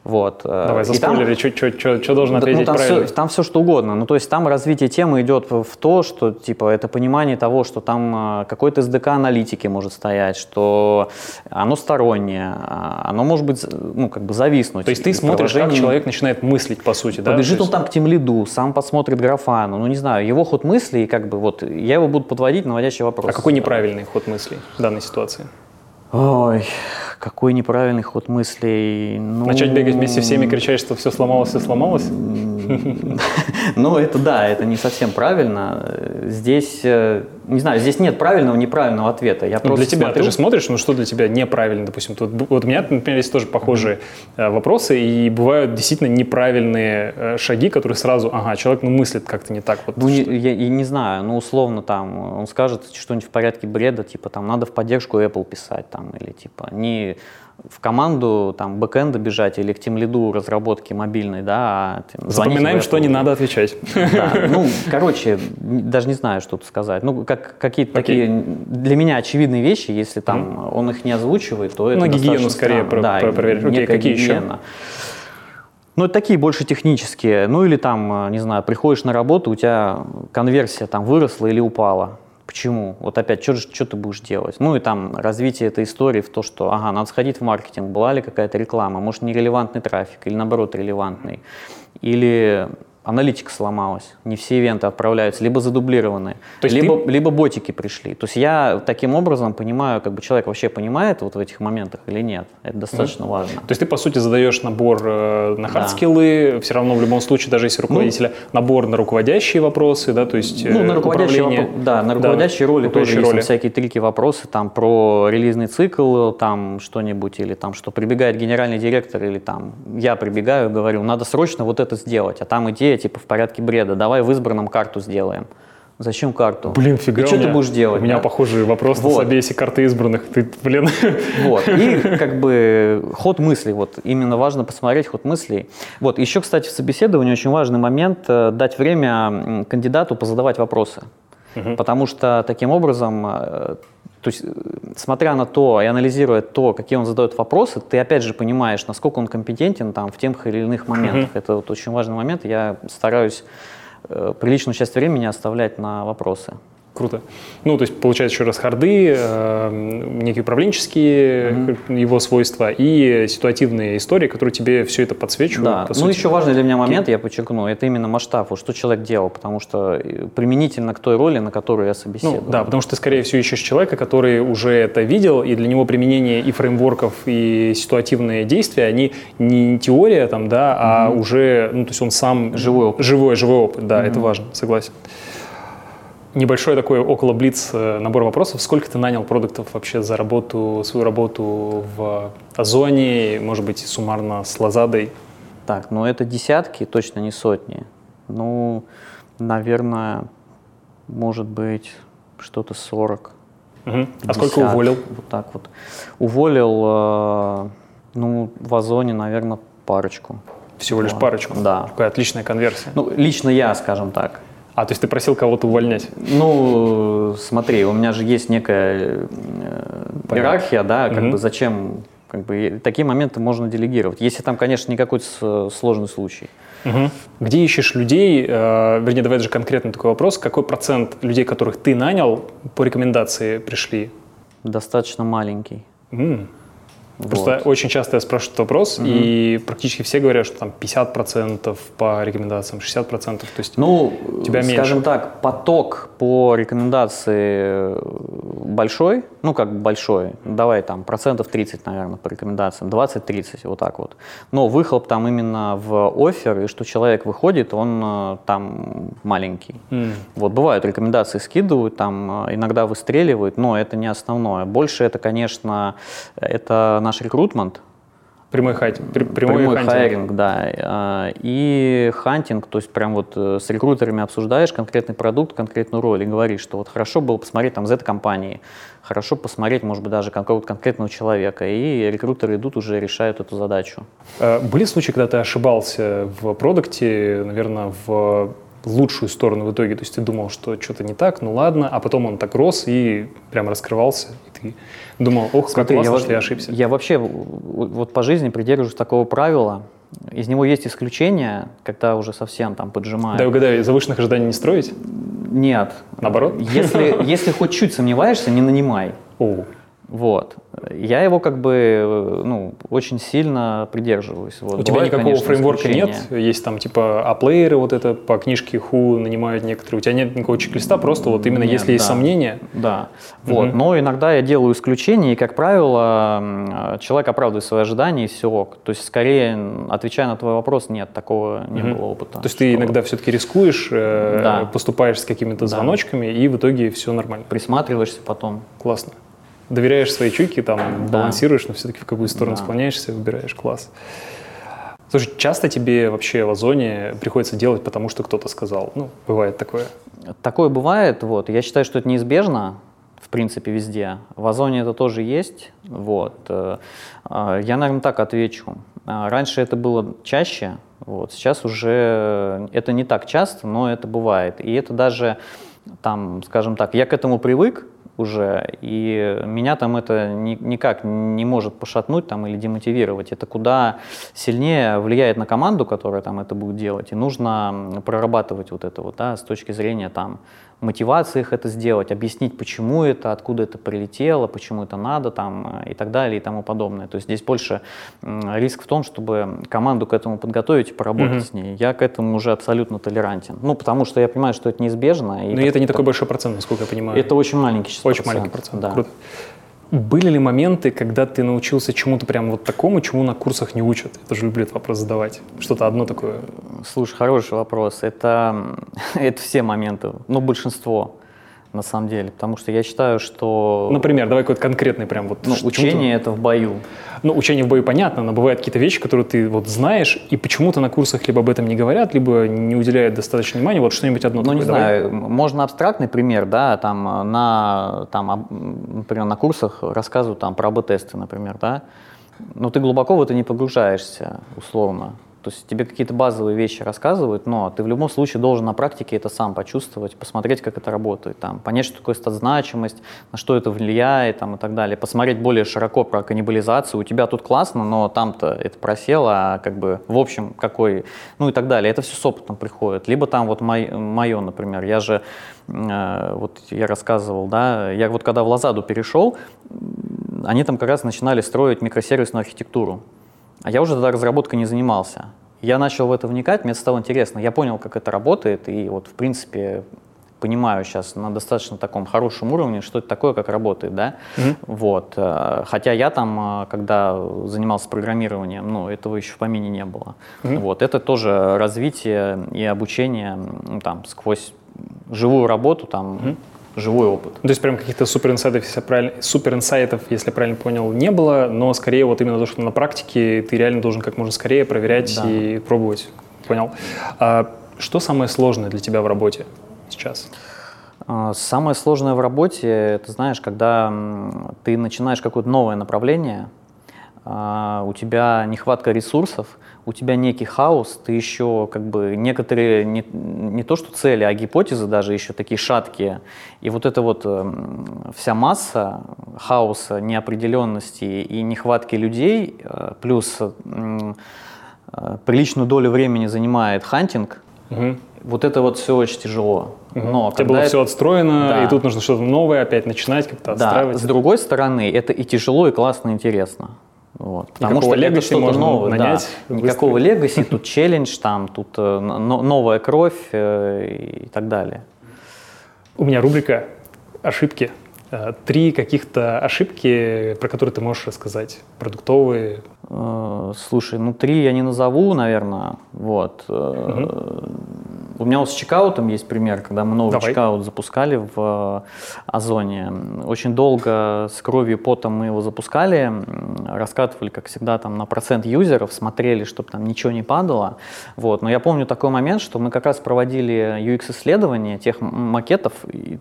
Вот. Э, Давай, заспойлери, что должен ну, ответить ну, там правильно. Все, там все что угодно. Ну, то есть там развитие темы идет в то, что, типа, это понимание того, что там э, какой-то SDK аналитики может стоять, что оно стороннее, а оно может быть, ну, как бы зависнуть. То есть ты смотришь, как человек начинает мыслить, по сути, да? Побежит он там к тем лиду, сам посмотрит графану, ну, не знаю, его ход мыслей, как бы, вот, я его буду подводить, наводящий вопрос. А какой неправильный ход мыслей в данной ситуации? Ой, какой неправильный ход мыслей. Ну... Начать бегать вместе всеми, кричать, что все сломалось, все сломалось? Ну, это да, это не совсем правильно. Здесь, э, не знаю, здесь нет правильного, неправильного ответа. Я ну, для тебя, смотрю... ты же смотришь, ну что для тебя неправильно, допустим. Тут, вот у меня, например, есть тоже похожие mm-hmm. вопросы, и бывают действительно неправильные э, шаги, которые сразу, ага, человек ну, мыслит как-то не так. Вот, ну, я, я не знаю, ну, условно, там, он скажет что-нибудь в порядке бреда, типа, там, надо в поддержку Apple писать, там, или, типа, не в команду там бэкэнда бежать или к тем лиду разработки мобильной, да, а Запоминаем, что не надо отвечать. Да, ну, короче, даже не знаю, что тут сказать. Ну, как, какие-то такие для меня очевидные вещи, если там mm. он их не озвучивает, то это На гигиену скорее про, да, про, проверить. Окей, какие гигиена. еще? Ну, это такие больше технические. Ну, или там, не знаю, приходишь на работу, у тебя конверсия там выросла или упала Почему? Вот опять, что, что ты будешь делать? Ну и там развитие этой истории в то, что, ага, надо сходить в маркетинг, была ли какая-то реклама, может нерелевантный трафик или наоборот релевантный. Или аналитика сломалась, не все ивенты отправляются, либо задублированы, либо, ты... либо ботики пришли. То есть я таким образом понимаю, как бы человек вообще понимает вот в этих моментах или нет. Это достаточно mm. важно. То есть ты, по сути, задаешь набор э, на hard skill ы, да. все равно в любом случае, даже если руководителя, ну, набор на руководящие вопросы, да, то есть Ну, на э, руководящие, воп... да, на руководящие да, роли тоже роли. есть всякие tricky вопросы, там, про релизный цикл, там, что-нибудь, или там, что прибегает генеральный директор, или там, я прибегаю, говорю, надо срочно вот это сделать, а там идея типа в порядке бреда, давай в избранном карту сделаем. Зачем карту? Блин, фига. И что ты будешь делать? У меня да? похожий вопрос вот. на собесе карты избранных. Ты, блин. Вот. И как бы ход мыслей. Вот именно важно посмотреть ход мыслей. Вот. Еще, кстати, в собеседовании очень важный момент э, дать время кандидату позадавать вопросы. Угу. Потому что таким образом э, то есть, э, смотря на то и анализируя то, какие он задает вопросы, ты опять же понимаешь, насколько он компетентен там, в тех или иных моментах. Mm-hmm. Это вот очень важный момент. Я стараюсь э, приличную часть времени оставлять на вопросы. Круто. Ну, то есть, получается, еще раз харды, э, некие управленческие mm-hmm. его свойства и ситуативные истории, которые тебе все это подсвечивают. Да, по ну, сути. еще важный для меня момент, я подчеркну, это именно масштаб, вот, что человек делал, потому что э, применительно к той роли, на которую я собеседую. Ну, да, потому что ты, скорее всего, ищешь человека, который уже это видел, и для него применение и фреймворков, и ситуативные действия, они не теория, там, да, mm-hmm. а уже, ну, то есть он сам... Живой опыт. Живой, живой опыт, да, mm-hmm. это важно, согласен небольшой такой около блиц э, набор вопросов. Сколько ты нанял продуктов вообще за работу, свою работу в Озоне, может быть, суммарно с Лазадой? Так, ну это десятки, точно не сотни. Ну, наверное, может быть, что-то 40. Угу. А сколько уволил? Вот так вот. Уволил, э, ну, в Озоне, наверное, парочку. Всего лишь парочку? Да. Какая отличная конверсия. Ну, лично я, скажем так. А, то есть ты просил кого-то увольнять? Ну, смотри, у меня же есть некая э, иерархия, да, как угу. бы зачем, как бы такие моменты можно делегировать. Если там, конечно, не какой-то сложный случай. Угу. Где ищешь людей, э, вернее, давай даже конкретно такой вопрос, какой процент людей, которых ты нанял, по рекомендации пришли? Достаточно маленький. Mm. Просто вот. очень часто я спрашиваю этот вопрос, угу. и практически все говорят, что там 50% по рекомендациям, 60%, то есть ну, тебя меньше. скажем так, поток по рекомендации большой, ну как большой, давай там процентов 30, наверное, по рекомендациям, 20-30, вот так вот. Но выхлоп там именно в offer, и что человек выходит, он э, там маленький. Mm. Вот бывают рекомендации скидывают, там э, иногда выстреливают, но это не основное. Больше это, конечно, это наш recruitment. Прямой, хайт, прямой, прямой hunting. hiring, да. А, и hunting, то есть прям вот э, с рекрутерами обсуждаешь конкретный продукт, конкретную роль и говоришь, что вот хорошо было посмотреть там из компании, хорошо посмотреть, может быть, даже какого-то конкретного человека. И рекрутеры идут уже решают эту задачу. А, были случаи, когда ты ошибался в продукте, наверное, в лучшую сторону в итоге? То есть ты думал, что что-то не так, ну ладно, а потом он так рос и прям раскрывался, и ты думал, ох, Смотри, как классно, я, что я ошибся. Я вообще вот по жизни придерживаюсь такого правила, из него есть исключения, когда уже совсем там поджимает. Да, угадаю, завышенных ожиданий не строить? Нет. Наоборот? Если, если хоть чуть сомневаешься, не нанимай. О. Вот. Я его как бы ну, очень сильно придерживаюсь. Вот. У тебя никакого конечно, фреймворка нет? Есть там типа аплееры, вот это по книжке Ху нанимают некоторые. У тебя нет никакого чек-листа, просто вот именно нет, если да. есть сомнения. Да. Угу. Вот. Но иногда я делаю исключения, и, как правило, человек оправдывает свои ожидания, и все ок. То есть, скорее, отвечая на твой вопрос, нет, такого не угу. было опыта. То есть что... ты иногда все-таки рискуешь, э, да. поступаешь с какими-то да. звоночками, и в итоге все нормально. Присматриваешься потом. Классно доверяешь своей чуйке, там, да. балансируешь, но все-таки в какую сторону да. склоняешься, выбираешь класс. Слушай, часто тебе вообще в Озоне приходится делать, потому что кто-то сказал? Ну, бывает такое. Такое бывает, вот. Я считаю, что это неизбежно, в принципе, везде. В Озоне это тоже есть, вот. Э, э, я, наверное, так отвечу. Э, раньше это было чаще, вот. Сейчас уже это не так часто, но это бывает. И это даже, там, скажем так, я к этому привык, уже, и меня там это ни, никак не может пошатнуть там, или демотивировать. Это куда сильнее влияет на команду, которая там это будет делать, и нужно прорабатывать вот это вот, да, с точки зрения там мотивация их это сделать, объяснить, почему это, откуда это прилетело, почему это надо там, и так далее и тому подобное. То есть здесь больше риск в том, чтобы команду к этому подготовить и поработать mm-hmm. с ней. Я к этому уже абсолютно толерантен. Ну, потому что я понимаю, что это неизбежно. Но это не такой большой процент, насколько я понимаю. Это очень маленький число Очень маленький процент, да. Круто. Были ли моменты, когда ты научился чему-то прям вот такому, чему на курсах не учат? Я тоже люблю этот вопрос задавать. Что-то одно такое. Слушай, хороший вопрос. Это, это все моменты, ну, большинство на самом деле, потому что я считаю, что... Например, давай какой-то конкретный прям вот... Ну, учение это в бою. Ну, учение в бою понятно, но бывают какие-то вещи, которые ты вот знаешь, и почему-то на курсах либо об этом не говорят, либо не уделяют достаточно внимания. Вот что-нибудь одно. Ну, такое, не давай. знаю, можно абстрактный пример, да, там на, там, например, на курсах рассказывают там про АБ-тесты, например, да, но ты глубоко в это не погружаешься, условно. То есть тебе какие-то базовые вещи рассказывают, но ты в любом случае должен на практике это сам почувствовать, посмотреть, как это работает, там, понять, что такое стат-значимость, на что это влияет там, и так далее, посмотреть более широко про каннибализацию. У тебя тут классно, но там-то это просело, а как бы в общем какой, ну и так далее. Это все с опытом приходит. Либо там вот мое, например, я же, э, вот я рассказывал, да, я вот когда в Лазаду перешел, они там как раз начинали строить микросервисную архитектуру. А я уже тогда разработкой не занимался. Я начал в это вникать, мне стало интересно. Я понял, как это работает, и вот, в принципе, понимаю сейчас на достаточно таком хорошем уровне, что это такое, как работает, да. Mm-hmm. Вот. Э, хотя я там, э, когда занимался программированием, ну, этого еще в помине не было. Mm-hmm. Вот. Это тоже развитие и обучение ну, там, сквозь живую работу, там, mm-hmm живой опыт. То есть прям каких-то супер инсайтов, если правильно, супер инсайтов, если правильно понял, не было, но скорее вот именно то, что на практике ты реально должен как можно скорее проверять да. и пробовать. Понял. А что самое сложное для тебя в работе сейчас? А, самое сложное в работе, ты знаешь, когда ты начинаешь какое-то новое направление, у тебя нехватка ресурсов, у тебя некий хаос, ты еще как бы некоторые, не, не то что цели, а гипотезы даже еще такие шаткие. И вот эта вот э, вся масса хаоса, неопределенности и нехватки людей, э, плюс э, приличную долю времени занимает хантинг, угу. вот это вот все очень тяжело. Но У было это... все отстроено, да. и тут нужно что-то новое опять начинать, как-то отстраивать. Да. С другой стороны, это и тяжело, и классно, и интересно. Вот. Потому что это что-то новое. Нанять да. Никакого легаси, тут челлендж, там, тут э, новая кровь э, и так далее. У меня рубрика «Ошибки». Э, три каких-то ошибки, про которые ты можешь рассказать, продуктовые. Слушай, ну три я не назову, наверное. Вот. Угу. У меня вот с чекаутом есть пример, когда мы новый Давай. чекаут запускали в э, Озоне. Очень долго с кровью и потом мы его запускали, раскатывали, как всегда, там на процент юзеров, смотрели, чтобы там ничего не падало. Вот. Но я помню такой момент, что мы как раз проводили UX-исследование тех макетов,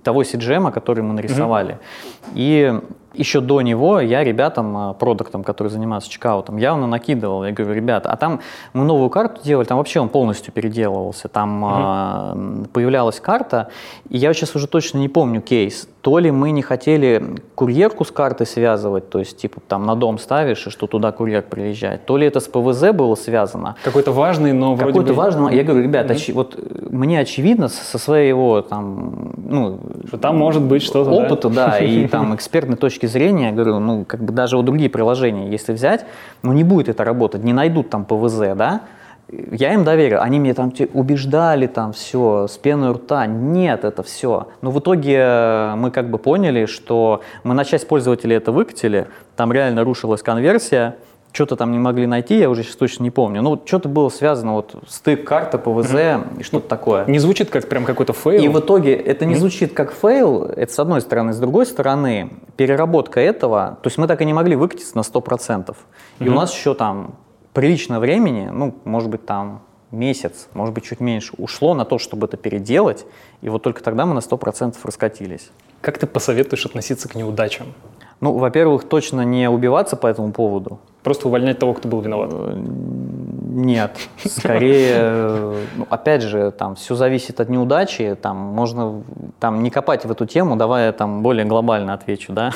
того CGM, который мы нарисовали. Mm-hmm. И еще до него я ребятам, а, продуктам, которые занимаются чекаутом, явно накидывал. Я говорю, ребята, а там мы новую карту делали, там вообще он полностью переделывался. Там mm-hmm. появлялась карта, и я сейчас уже точно не помню кейс то ли мы не хотели курьерку с картой связывать, то есть типа там на дом ставишь, и что туда курьер приезжает, то ли это с ПВЗ было связано. Какой-то важный, но вроде Какой-то бы... важный, я говорю, ребята, mm-hmm. оч... вот мне очевидно со своего там, ну... Что там может быть что-то, Опыта, да, да и там экспертной точки зрения, я говорю, ну как бы даже у другие приложения, если взять, ну не будет это работать, не найдут там ПВЗ, да, я им доверил, они мне там убеждали, там все, с пеной рта, нет, это все. Но в итоге э, мы как бы поняли, что мы на часть пользователей это выкатили, там реально рушилась конверсия, что-то там не могли найти, я уже сейчас точно не помню. Ну, что-то было связано, вот стык карта, ПВЗ mm-hmm. и что-то такое. Не звучит как прям какой-то фейл? И в итоге это не mm-hmm. звучит как фейл, это с одной стороны. С другой стороны, переработка этого, то есть мы так и не могли выкатиться на 100%. Mm-hmm. И у нас еще там прилично времени, ну, может быть, там месяц, может быть, чуть меньше, ушло на то, чтобы это переделать, и вот только тогда мы на 100% раскатились. Как ты посоветуешь относиться к неудачам? Ну, во-первых, точно не убиваться по этому поводу. Просто увольнять того, кто был виноват? Э, нет, скорее, ну, опять же, там все зависит от неудачи, там можно там не копать в эту тему, давай я там более глобально отвечу, да,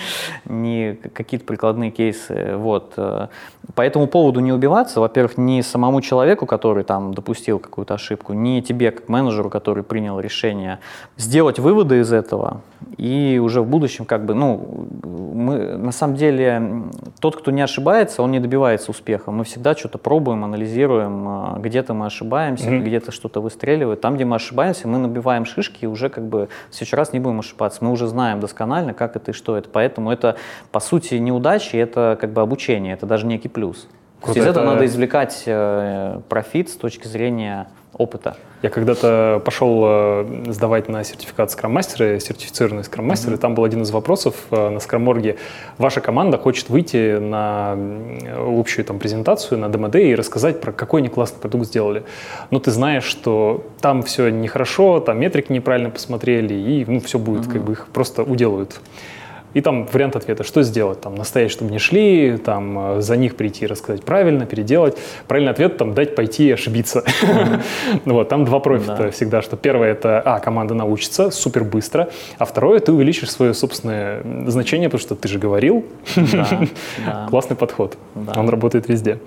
не какие-то прикладные кейсы, вот. По этому поводу не убиваться, во-первых, не самому человеку, который там допустил какую-то ошибку, не тебе как менеджеру, который принял решение, сделать выводы из этого и уже в будущем как бы, ну, мы на самом деле тот, кто не ошибается, он не добивается успеха. Мы всегда что-то пробуем, анализируем, а, где-то мы ошибаемся, mm-hmm. где-то что-то выстреливает. Там, где мы ошибаемся, мы набиваем шишки и уже как бы в следующий раз не будем ошибаться. Мы уже знаем досконально, как это и что это. Поэтому это, по сути, неудачи, это как бы обучение, это даже некий плюс. Круто, из этого надо извлекать э, профит с точки зрения опыта. Я когда-то пошел э, сдавать на сертификат скрам-мастера, сертифицированный скрам-мастер, mm-hmm. и там был один из вопросов э, на скраморге. Ваша команда хочет выйти на общую там, презентацию, на ДМД и рассказать, про какой они классный продукт сделали. Но ты знаешь, что там все нехорошо, там метрики неправильно посмотрели, и ну, все будет, mm-hmm. как бы их просто уделают. И там вариант ответа, что сделать, там, настоять, чтобы не шли, там, э, за них прийти, рассказать правильно, переделать. Правильный ответ, там, дать пойти и ошибиться. Вот, там два профита всегда, что первое это, а, команда научится супер быстро, а второе, ты увеличишь свое собственное значение, потому что ты же говорил. Классный подход, он работает везде.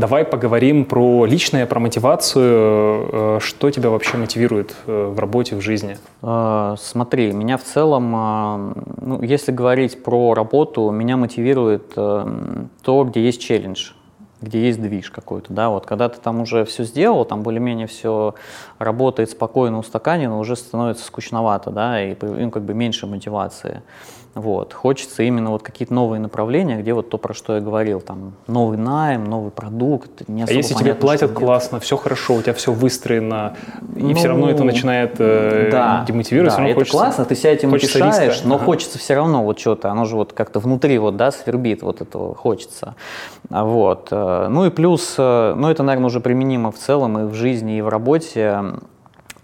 Давай поговорим про личное, про мотивацию. Э, что тебя вообще мотивирует э, в работе, в жизни? Э, смотри, меня в целом, ну, если говорить про работу, меня мотивирует то, где есть челлендж где есть движ какой-то, да, вот когда ты там уже все сделал, там более-менее все работает спокойно, устаканено, уже становится скучновато, да, и ну, как бы меньше мотивации. Вот. Хочется именно вот какие-то новые направления, где вот то, про что я говорил, там новый найм, новый продукт. Не а если тебе платят классно, все хорошо, у тебя все выстроено, и ну, все равно это начинает э, да, демотивировать, да, это хочется, классно, ты себя этим утешаешь, но ага. хочется все равно вот что-то, оно же вот как-то внутри вот, да, свербит, вот этого хочется. Вот. Э, ну и плюс, э, ну это, наверное, уже применимо в целом и в жизни, и в работе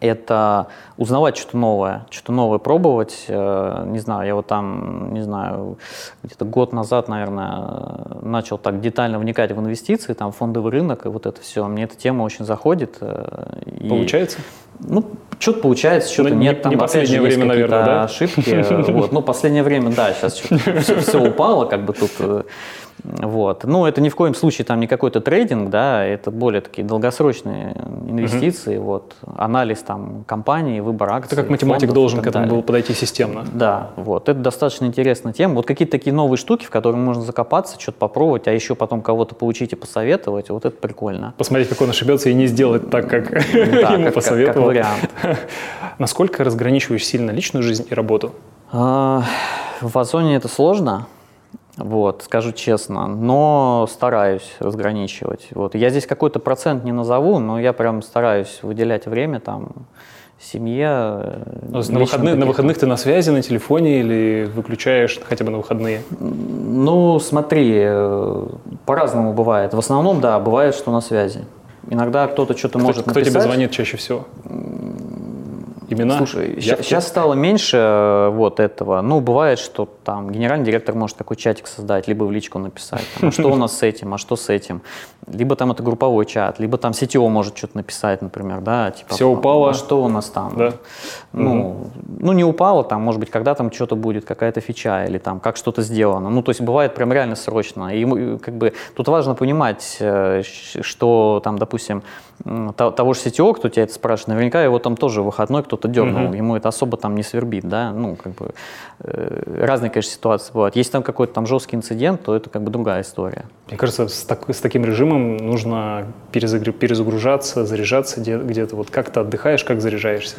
это узнавать что-то новое, что-то новое пробовать. Э, не знаю, я вот там, не знаю, где-то год назад, наверное, начал так детально вникать в инвестиции, там фондовый рынок и вот это все. Мне эта тема очень заходит. Э, и, получается? Ну, что-то получается, что-то ну, нет. Там, не последнее же, время, наверное, да? ошибки. Вот. Ну, последнее время, да, сейчас все, все упало, как бы тут э, вот. Ну, это ни в коем случае там не какой-то трейдинг, да, это более такие долгосрочные инвестиции, uh-huh. вот, анализ там компании, выбор акций. Это как математик должен к этому был подойти системно. Да, вот, это достаточно интересная тема. Вот какие-то такие новые штуки, в которые можно закопаться, что-то попробовать, а еще потом кого-то получить и посоветовать, вот это прикольно. Посмотреть, как он ошибется и не сделать так, как да, ему как, посоветовал. Как, как вариант. Насколько разграничиваешь сильно личную жизнь и работу? А, в Озоне это сложно, вот, скажу честно, но стараюсь разграничивать. Вот. Я здесь какой-то процент не назову, но я прям стараюсь выделять время там семье. Ну, на, выходных, на выходных ты на связи, на телефоне или выключаешь хотя бы на выходные? Ну, смотри, э, по-разному бывает. В основном, да, бывает, что на связи. Иногда кто-то что-то кто, может кто написать. Кто тебе звонит чаще всего? имена? Слушай, сейчас стало меньше э, вот этого. Ну, бывает, что там генеральный директор может такой чатик создать, либо в личку написать, там, а что у нас с этим, а что с этим. Либо там это групповой чат, либо там CTO может что-то написать, например, да, типа, Все упало. А что у нас там? Да. Ну, угу. ну, не упало, там, может быть, когда там что-то будет, какая-то фича, или там, как что-то сделано. Ну, то есть бывает прям реально срочно. И как бы тут важно понимать, э, что там, допустим, того же CTO, кто тебя это спрашивает, наверняка его там тоже выходной кто-то дернул, mm-hmm. ему это особо там не свербит, да, ну, как бы э, разные, конечно, ситуации бывают. Если там какой-то там жесткий инцидент, то это как бы другая история. Мне кажется, с, так, с таким режимом нужно перезагружаться, заряжаться где-то, вот как ты отдыхаешь, как заряжаешься?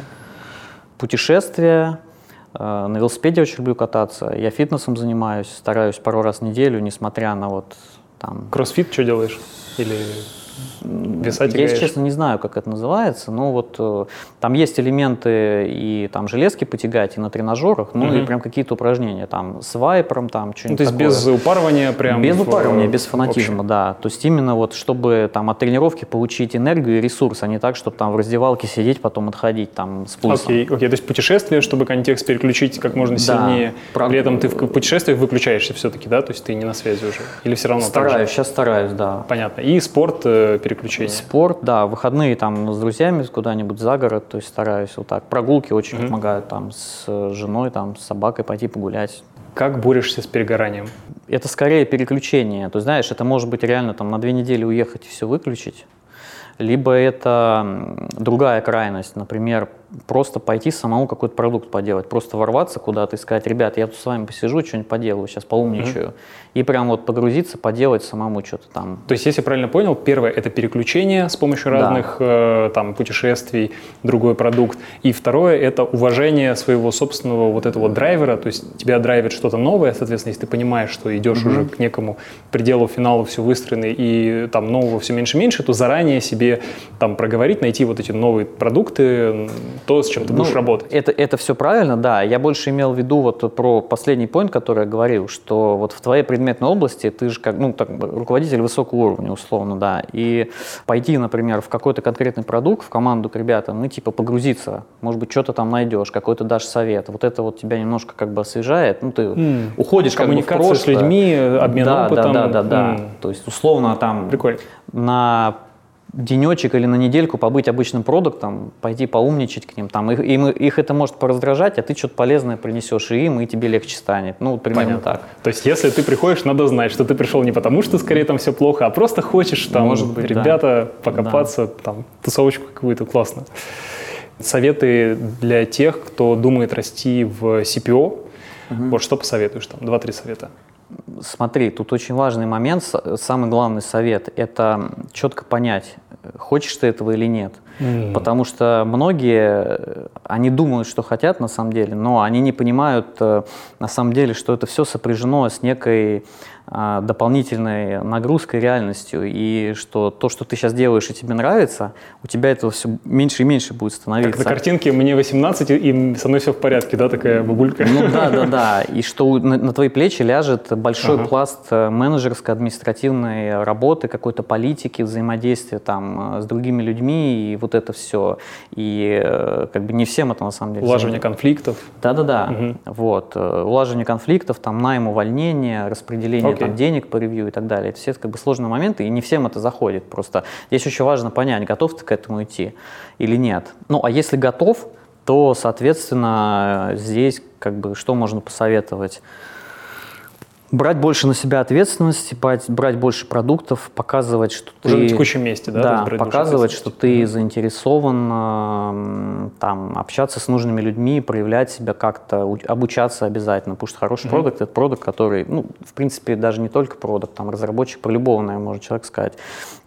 Путешествия, э, на велосипеде очень люблю кататься, я фитнесом занимаюсь, стараюсь пару раз в неделю, несмотря на вот там... Кроссфит что делаешь? Или Веса Я, если честно, не знаю, как это называется, но вот э, там есть элементы и там железки потягать, и на тренажерах, ну угу. и прям какие-то упражнения, там с вайпером, там что-нибудь ну, То есть такое. без упарывания прям? Без в... упарывания, без фанатизма, да. То есть именно вот, чтобы там от тренировки получить энергию и ресурс, а не так, чтобы там в раздевалке сидеть, потом отходить там с пульсом. Окей, окей, то есть путешествие, чтобы контекст переключить как можно сильнее, да. при этом ты в путешествиях выключаешься все-таки, да, то есть ты не на связи уже? Или все равно Стараюсь, сейчас стараюсь, да. Понятно. И спорт э, переключение? Спорт, да, выходные там с друзьями куда-нибудь за город, то есть стараюсь вот так. Прогулки очень mm-hmm. помогают там с женой, там с собакой пойти погулять. Как борешься с перегоранием? Это скорее переключение. То знаешь, это может быть реально там на две недели уехать и все выключить. Либо это другая крайность, например, просто пойти самому какой-то продукт поделать, просто ворваться куда-то и сказать, ребят, я тут с вами посижу, что-нибудь поделаю, сейчас поумничаю. Mm-hmm. И прям вот погрузиться, поделать самому что-то там. То есть, если я правильно понял, первое – это переключение с помощью разных да. э, там путешествий, другой продукт. И второе – это уважение своего собственного вот этого драйвера, то есть тебя драйвит что-то новое, соответственно, если ты понимаешь, что идешь mm-hmm. уже к некому пределу, финалу все выстроено, и там нового все меньше и меньше, то заранее себе там проговорить, найти вот эти новые продукты, то, с чем ты будешь ну, работать. Это, это все правильно, да. Я больше имел в виду вот про последний point, который я говорил, что вот в твоей предметной области ты же как, ну, так, руководитель высокого уровня, условно, да. И пойти, например, в какой-то конкретный продукт, в команду к ребятам, ну, типа погрузиться, может быть, что-то там найдешь, какой-то дашь совет. Вот это вот тебя немножко как бы освежает. Ну, ты mm. уходишь как бы в прошлое. с людьми, обмен да, опытом. Да, да, да, да. Mm. То есть, условно, там Прикольно. на денечек или на недельку побыть обычным продуктом, пойти поумничать к ним, там, их, им, их это может пораздражать, а ты что-то полезное принесешь и им, и тебе легче станет. Ну, примерно Понятно. так. То есть, если ты приходишь, надо знать, что ты пришел не потому, что скорее там все плохо, а просто хочешь там, может быть, ребята, да. покопаться, да. там, тусовочку какую-то, классно. Советы для тех, кто думает расти в CPO, угу. вот что посоветуешь там, два-три совета? Смотри, тут очень важный момент, самый главный совет – это четко понять, хочешь ты этого или нет. Mm. Потому что многие, они думают, что хотят на самом деле, но они не понимают э, на самом деле, что это все сопряжено с некой дополнительной нагрузкой, реальностью, и что то, что ты сейчас делаешь и тебе нравится, у тебя этого все меньше и меньше будет становиться. Как на картинке «мне 18, и со мной все в порядке», да, такая бабулька? Ну да, да, да, и что на, на твои плечи ляжет большой ага. пласт э, менеджерской, административной работы, какой-то политики, взаимодействия там э, с другими людьми, и вот это все. И э, как бы не всем это на самом деле. Улаживание конфликтов. Да-да-да, угу. вот. Улаживание конфликтов, там найм, увольнение, распределение. Там, денег по ревью и так далее. Это все как бы сложные моменты, и не всем это заходит. Просто здесь очень важно понять, готов ты к этому идти или нет. Ну, а если готов, то, соответственно, здесь как бы что можно посоветовать? Брать больше на себя ответственности, брать, больше продуктов, показывать, что Уже ты... на текущем месте, да? Да, показывать, что ты заинтересован, там, общаться с нужными людьми, проявлять себя как-то, обучаться обязательно, потому что хороший mm-hmm. продукт – это продукт, который, ну, в принципе, даже не только продукт, там, разработчик про любого, наверное, может человек сказать,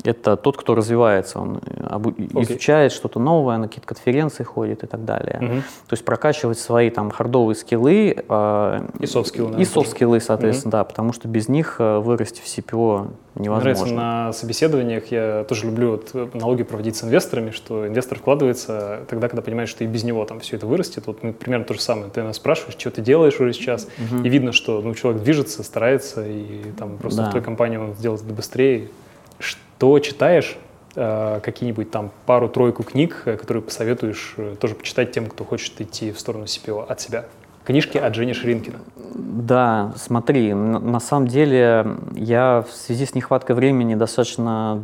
это тот, кто развивается, он обу- okay. изучает что-то новое, на какие-то конференции ходит и так далее. Mm-hmm. То есть прокачивать свои там хардовые скиллы. Э, и софт-скиллы. И софт-скиллы, соответственно, mm-hmm да, потому что без них э, вырасти в CPO невозможно. Нравится на собеседованиях, я тоже люблю вот э, налоги проводить с инвесторами, что инвестор вкладывается тогда, когда понимает, что и без него там все это вырастет. Вот мы примерно то же самое. Ты нас спрашиваешь, что ты делаешь уже сейчас, угу. и видно, что ну, человек движется, старается, и там просто да. в той компании он сделает это быстрее. Что читаешь? Э, какие-нибудь там пару-тройку книг, которые посоветуешь тоже почитать тем, кто хочет идти в сторону CPO от себя? Книжки от Жени Ширинкина. Да, смотри, на самом деле я в связи с нехваткой времени достаточно...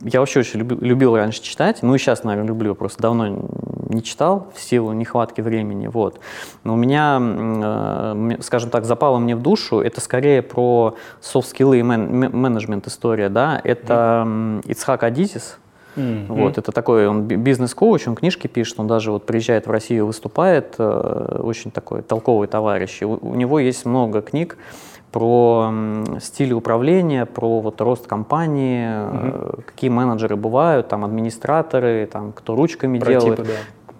Я вообще очень любил, любил раньше читать, ну и сейчас, наверное, люблю, просто давно не читал в силу нехватки времени, вот. Но у меня, э, скажем так, запало мне в душу, это скорее про софт-скиллы и мен- менеджмент история, да, это mm. Ицхак Адизис, Mm-hmm. Вот, это такой, он бизнес-коуч, он книжки пишет, он даже вот приезжает в Россию, выступает, э, очень такой толковый товарищ. И у, у него есть много книг про стиль управления, про вот рост компании, mm-hmm. какие менеджеры бывают, там администраторы, там кто ручками про делает, типы, да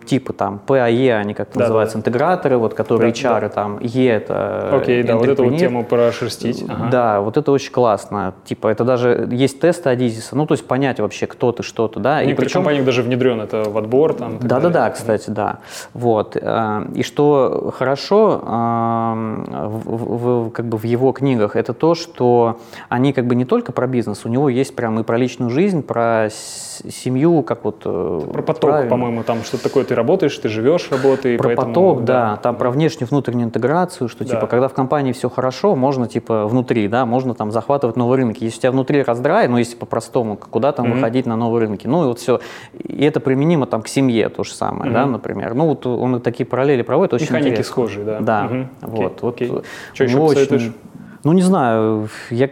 типа там ПАЕ, они как да, называются, да. интеграторы, вот, которые да, HR, да. там, Е это Окей, да, вот эту вот тему прошерстить. Ага. Да, вот это очень классно. Типа, это даже есть тесты Адизиса, ну, то есть понять вообще, кто ты, что ты, да. И причем компаниях даже внедрен это в отбор, там. Да-да-да, кстати, да. Вот. Э, и что хорошо в, в, как бы в его книгах, это то, что они как бы не только про бизнес, у него есть прям и про личную жизнь, про семью, как вот... Про поток, по-моему, там что-то такое ты работаешь, ты живешь работой. Про поэтому, поток, да, там про внешнюю внутреннюю интеграцию, что Да. типа, когда в компании все хорошо, можно типа внутри, да, можно там захватывать новые рынки. Если у тебя внутри раздрай, ну если по-простому, куда там Мгм. выходить на новые рынки. Ну и вот все. И это применимо там к семье то же самое, да, Мгм. например. Ну вот он такие параллели проводит, очень Механики интересно. схожие, да. Да, Мгм. вот. Окей, вот у Что еще посоветуешь? очень- Ну, не знаю, я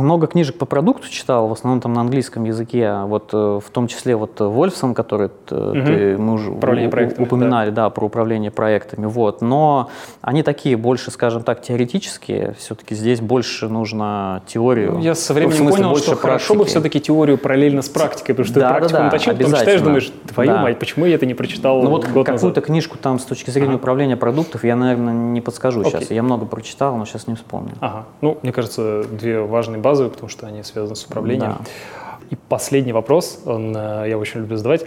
много книжек по продукту читал, в основном там на английском языке, вот э, в том числе вот э, Вольфсон, который Мгм. ты, мы уже Управление у- упоминали, да. про управление проектами, вот, но они такие больше, скажем так, теоретические, все-таки здесь больше нужно теорию. Ну, Я со временем понял, больше что хорошо бы практики. все-таки теорию параллельно с практикой, потому что ты Да, да, практику да, наточил, потом читаешь, думаешь, твою Да. мать, почему я это не прочитал Ну вот какую-то книжку там с точки зрения Ага. управления продуктов я, наверное, не подскажу Окей. сейчас. Я много прочитал, но сейчас не вспомню. Ага. Ну, мне кажется, две важные базовые, потому что они связаны с управлением. Да. И последний вопрос, он, э, я очень люблю задавать.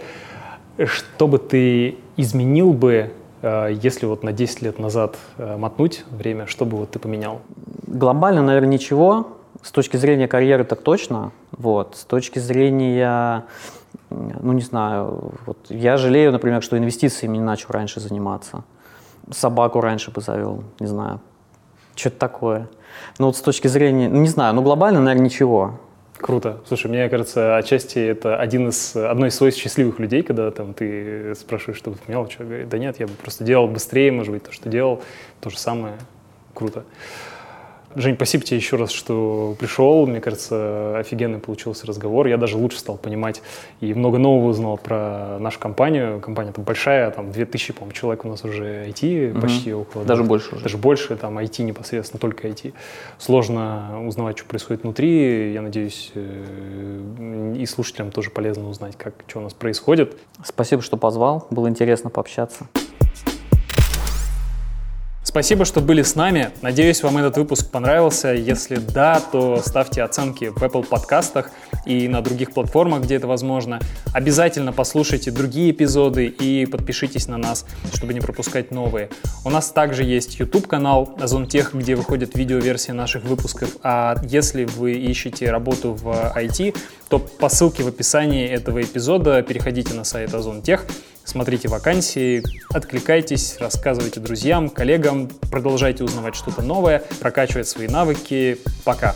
Что бы ты изменил бы, э, если вот на 10 лет назад э, мотнуть время, что бы вот ты поменял? Глобально, наверное, ничего. С точки зрения карьеры так точно. Вот. С точки зрения, ну не знаю, вот я жалею, например, что инвестициями не начал раньше заниматься. Собаку раньше бы завел, не знаю. Что-то такое. Ну вот с точки зрения, ну не знаю, ну глобально, наверное, ничего. Круто. Слушай, мне кажется, отчасти это один из, одно из своих счастливых людей, когда там ты спрашиваешь, что ты поменял, человек говорит, да нет, я бы просто делал быстрее, может быть, то, что делал, то же самое. Круто. Жень, спасибо тебе еще раз, что пришел. Мне кажется, офигенный получился разговор. Я даже лучше стал понимать и много нового узнал про нашу компанию. Компания там большая, там 2000, по-моему, человек у нас уже IT, Мгм. почти около. Даже да. больше уже. Даже больше, там IT непосредственно, только IT. Сложно узнавать, что происходит внутри. Я надеюсь, э, и слушателям тоже полезно узнать, как, что у нас происходит. Спасибо, что позвал. Было интересно пообщаться. Спасибо, что были с нами. Надеюсь, вам этот выпуск понравился. Если да, то ставьте оценки в Apple подкастах и на других платформах, где это возможно. Обязательно послушайте другие эпизоды и подпишитесь на нас, чтобы не пропускать новые. У нас также есть YouTube-канал Озон Тех, где выходят видеоверсии наших выпусков. А если вы ищете работу в IT, то по ссылке в описании этого эпизода переходите на сайт Озон Тех, смотрите вакансии, откликайтесь, рассказывайте друзьям, коллегам, продолжайте узнавать что-то новое, прокачивать свои навыки. Пока!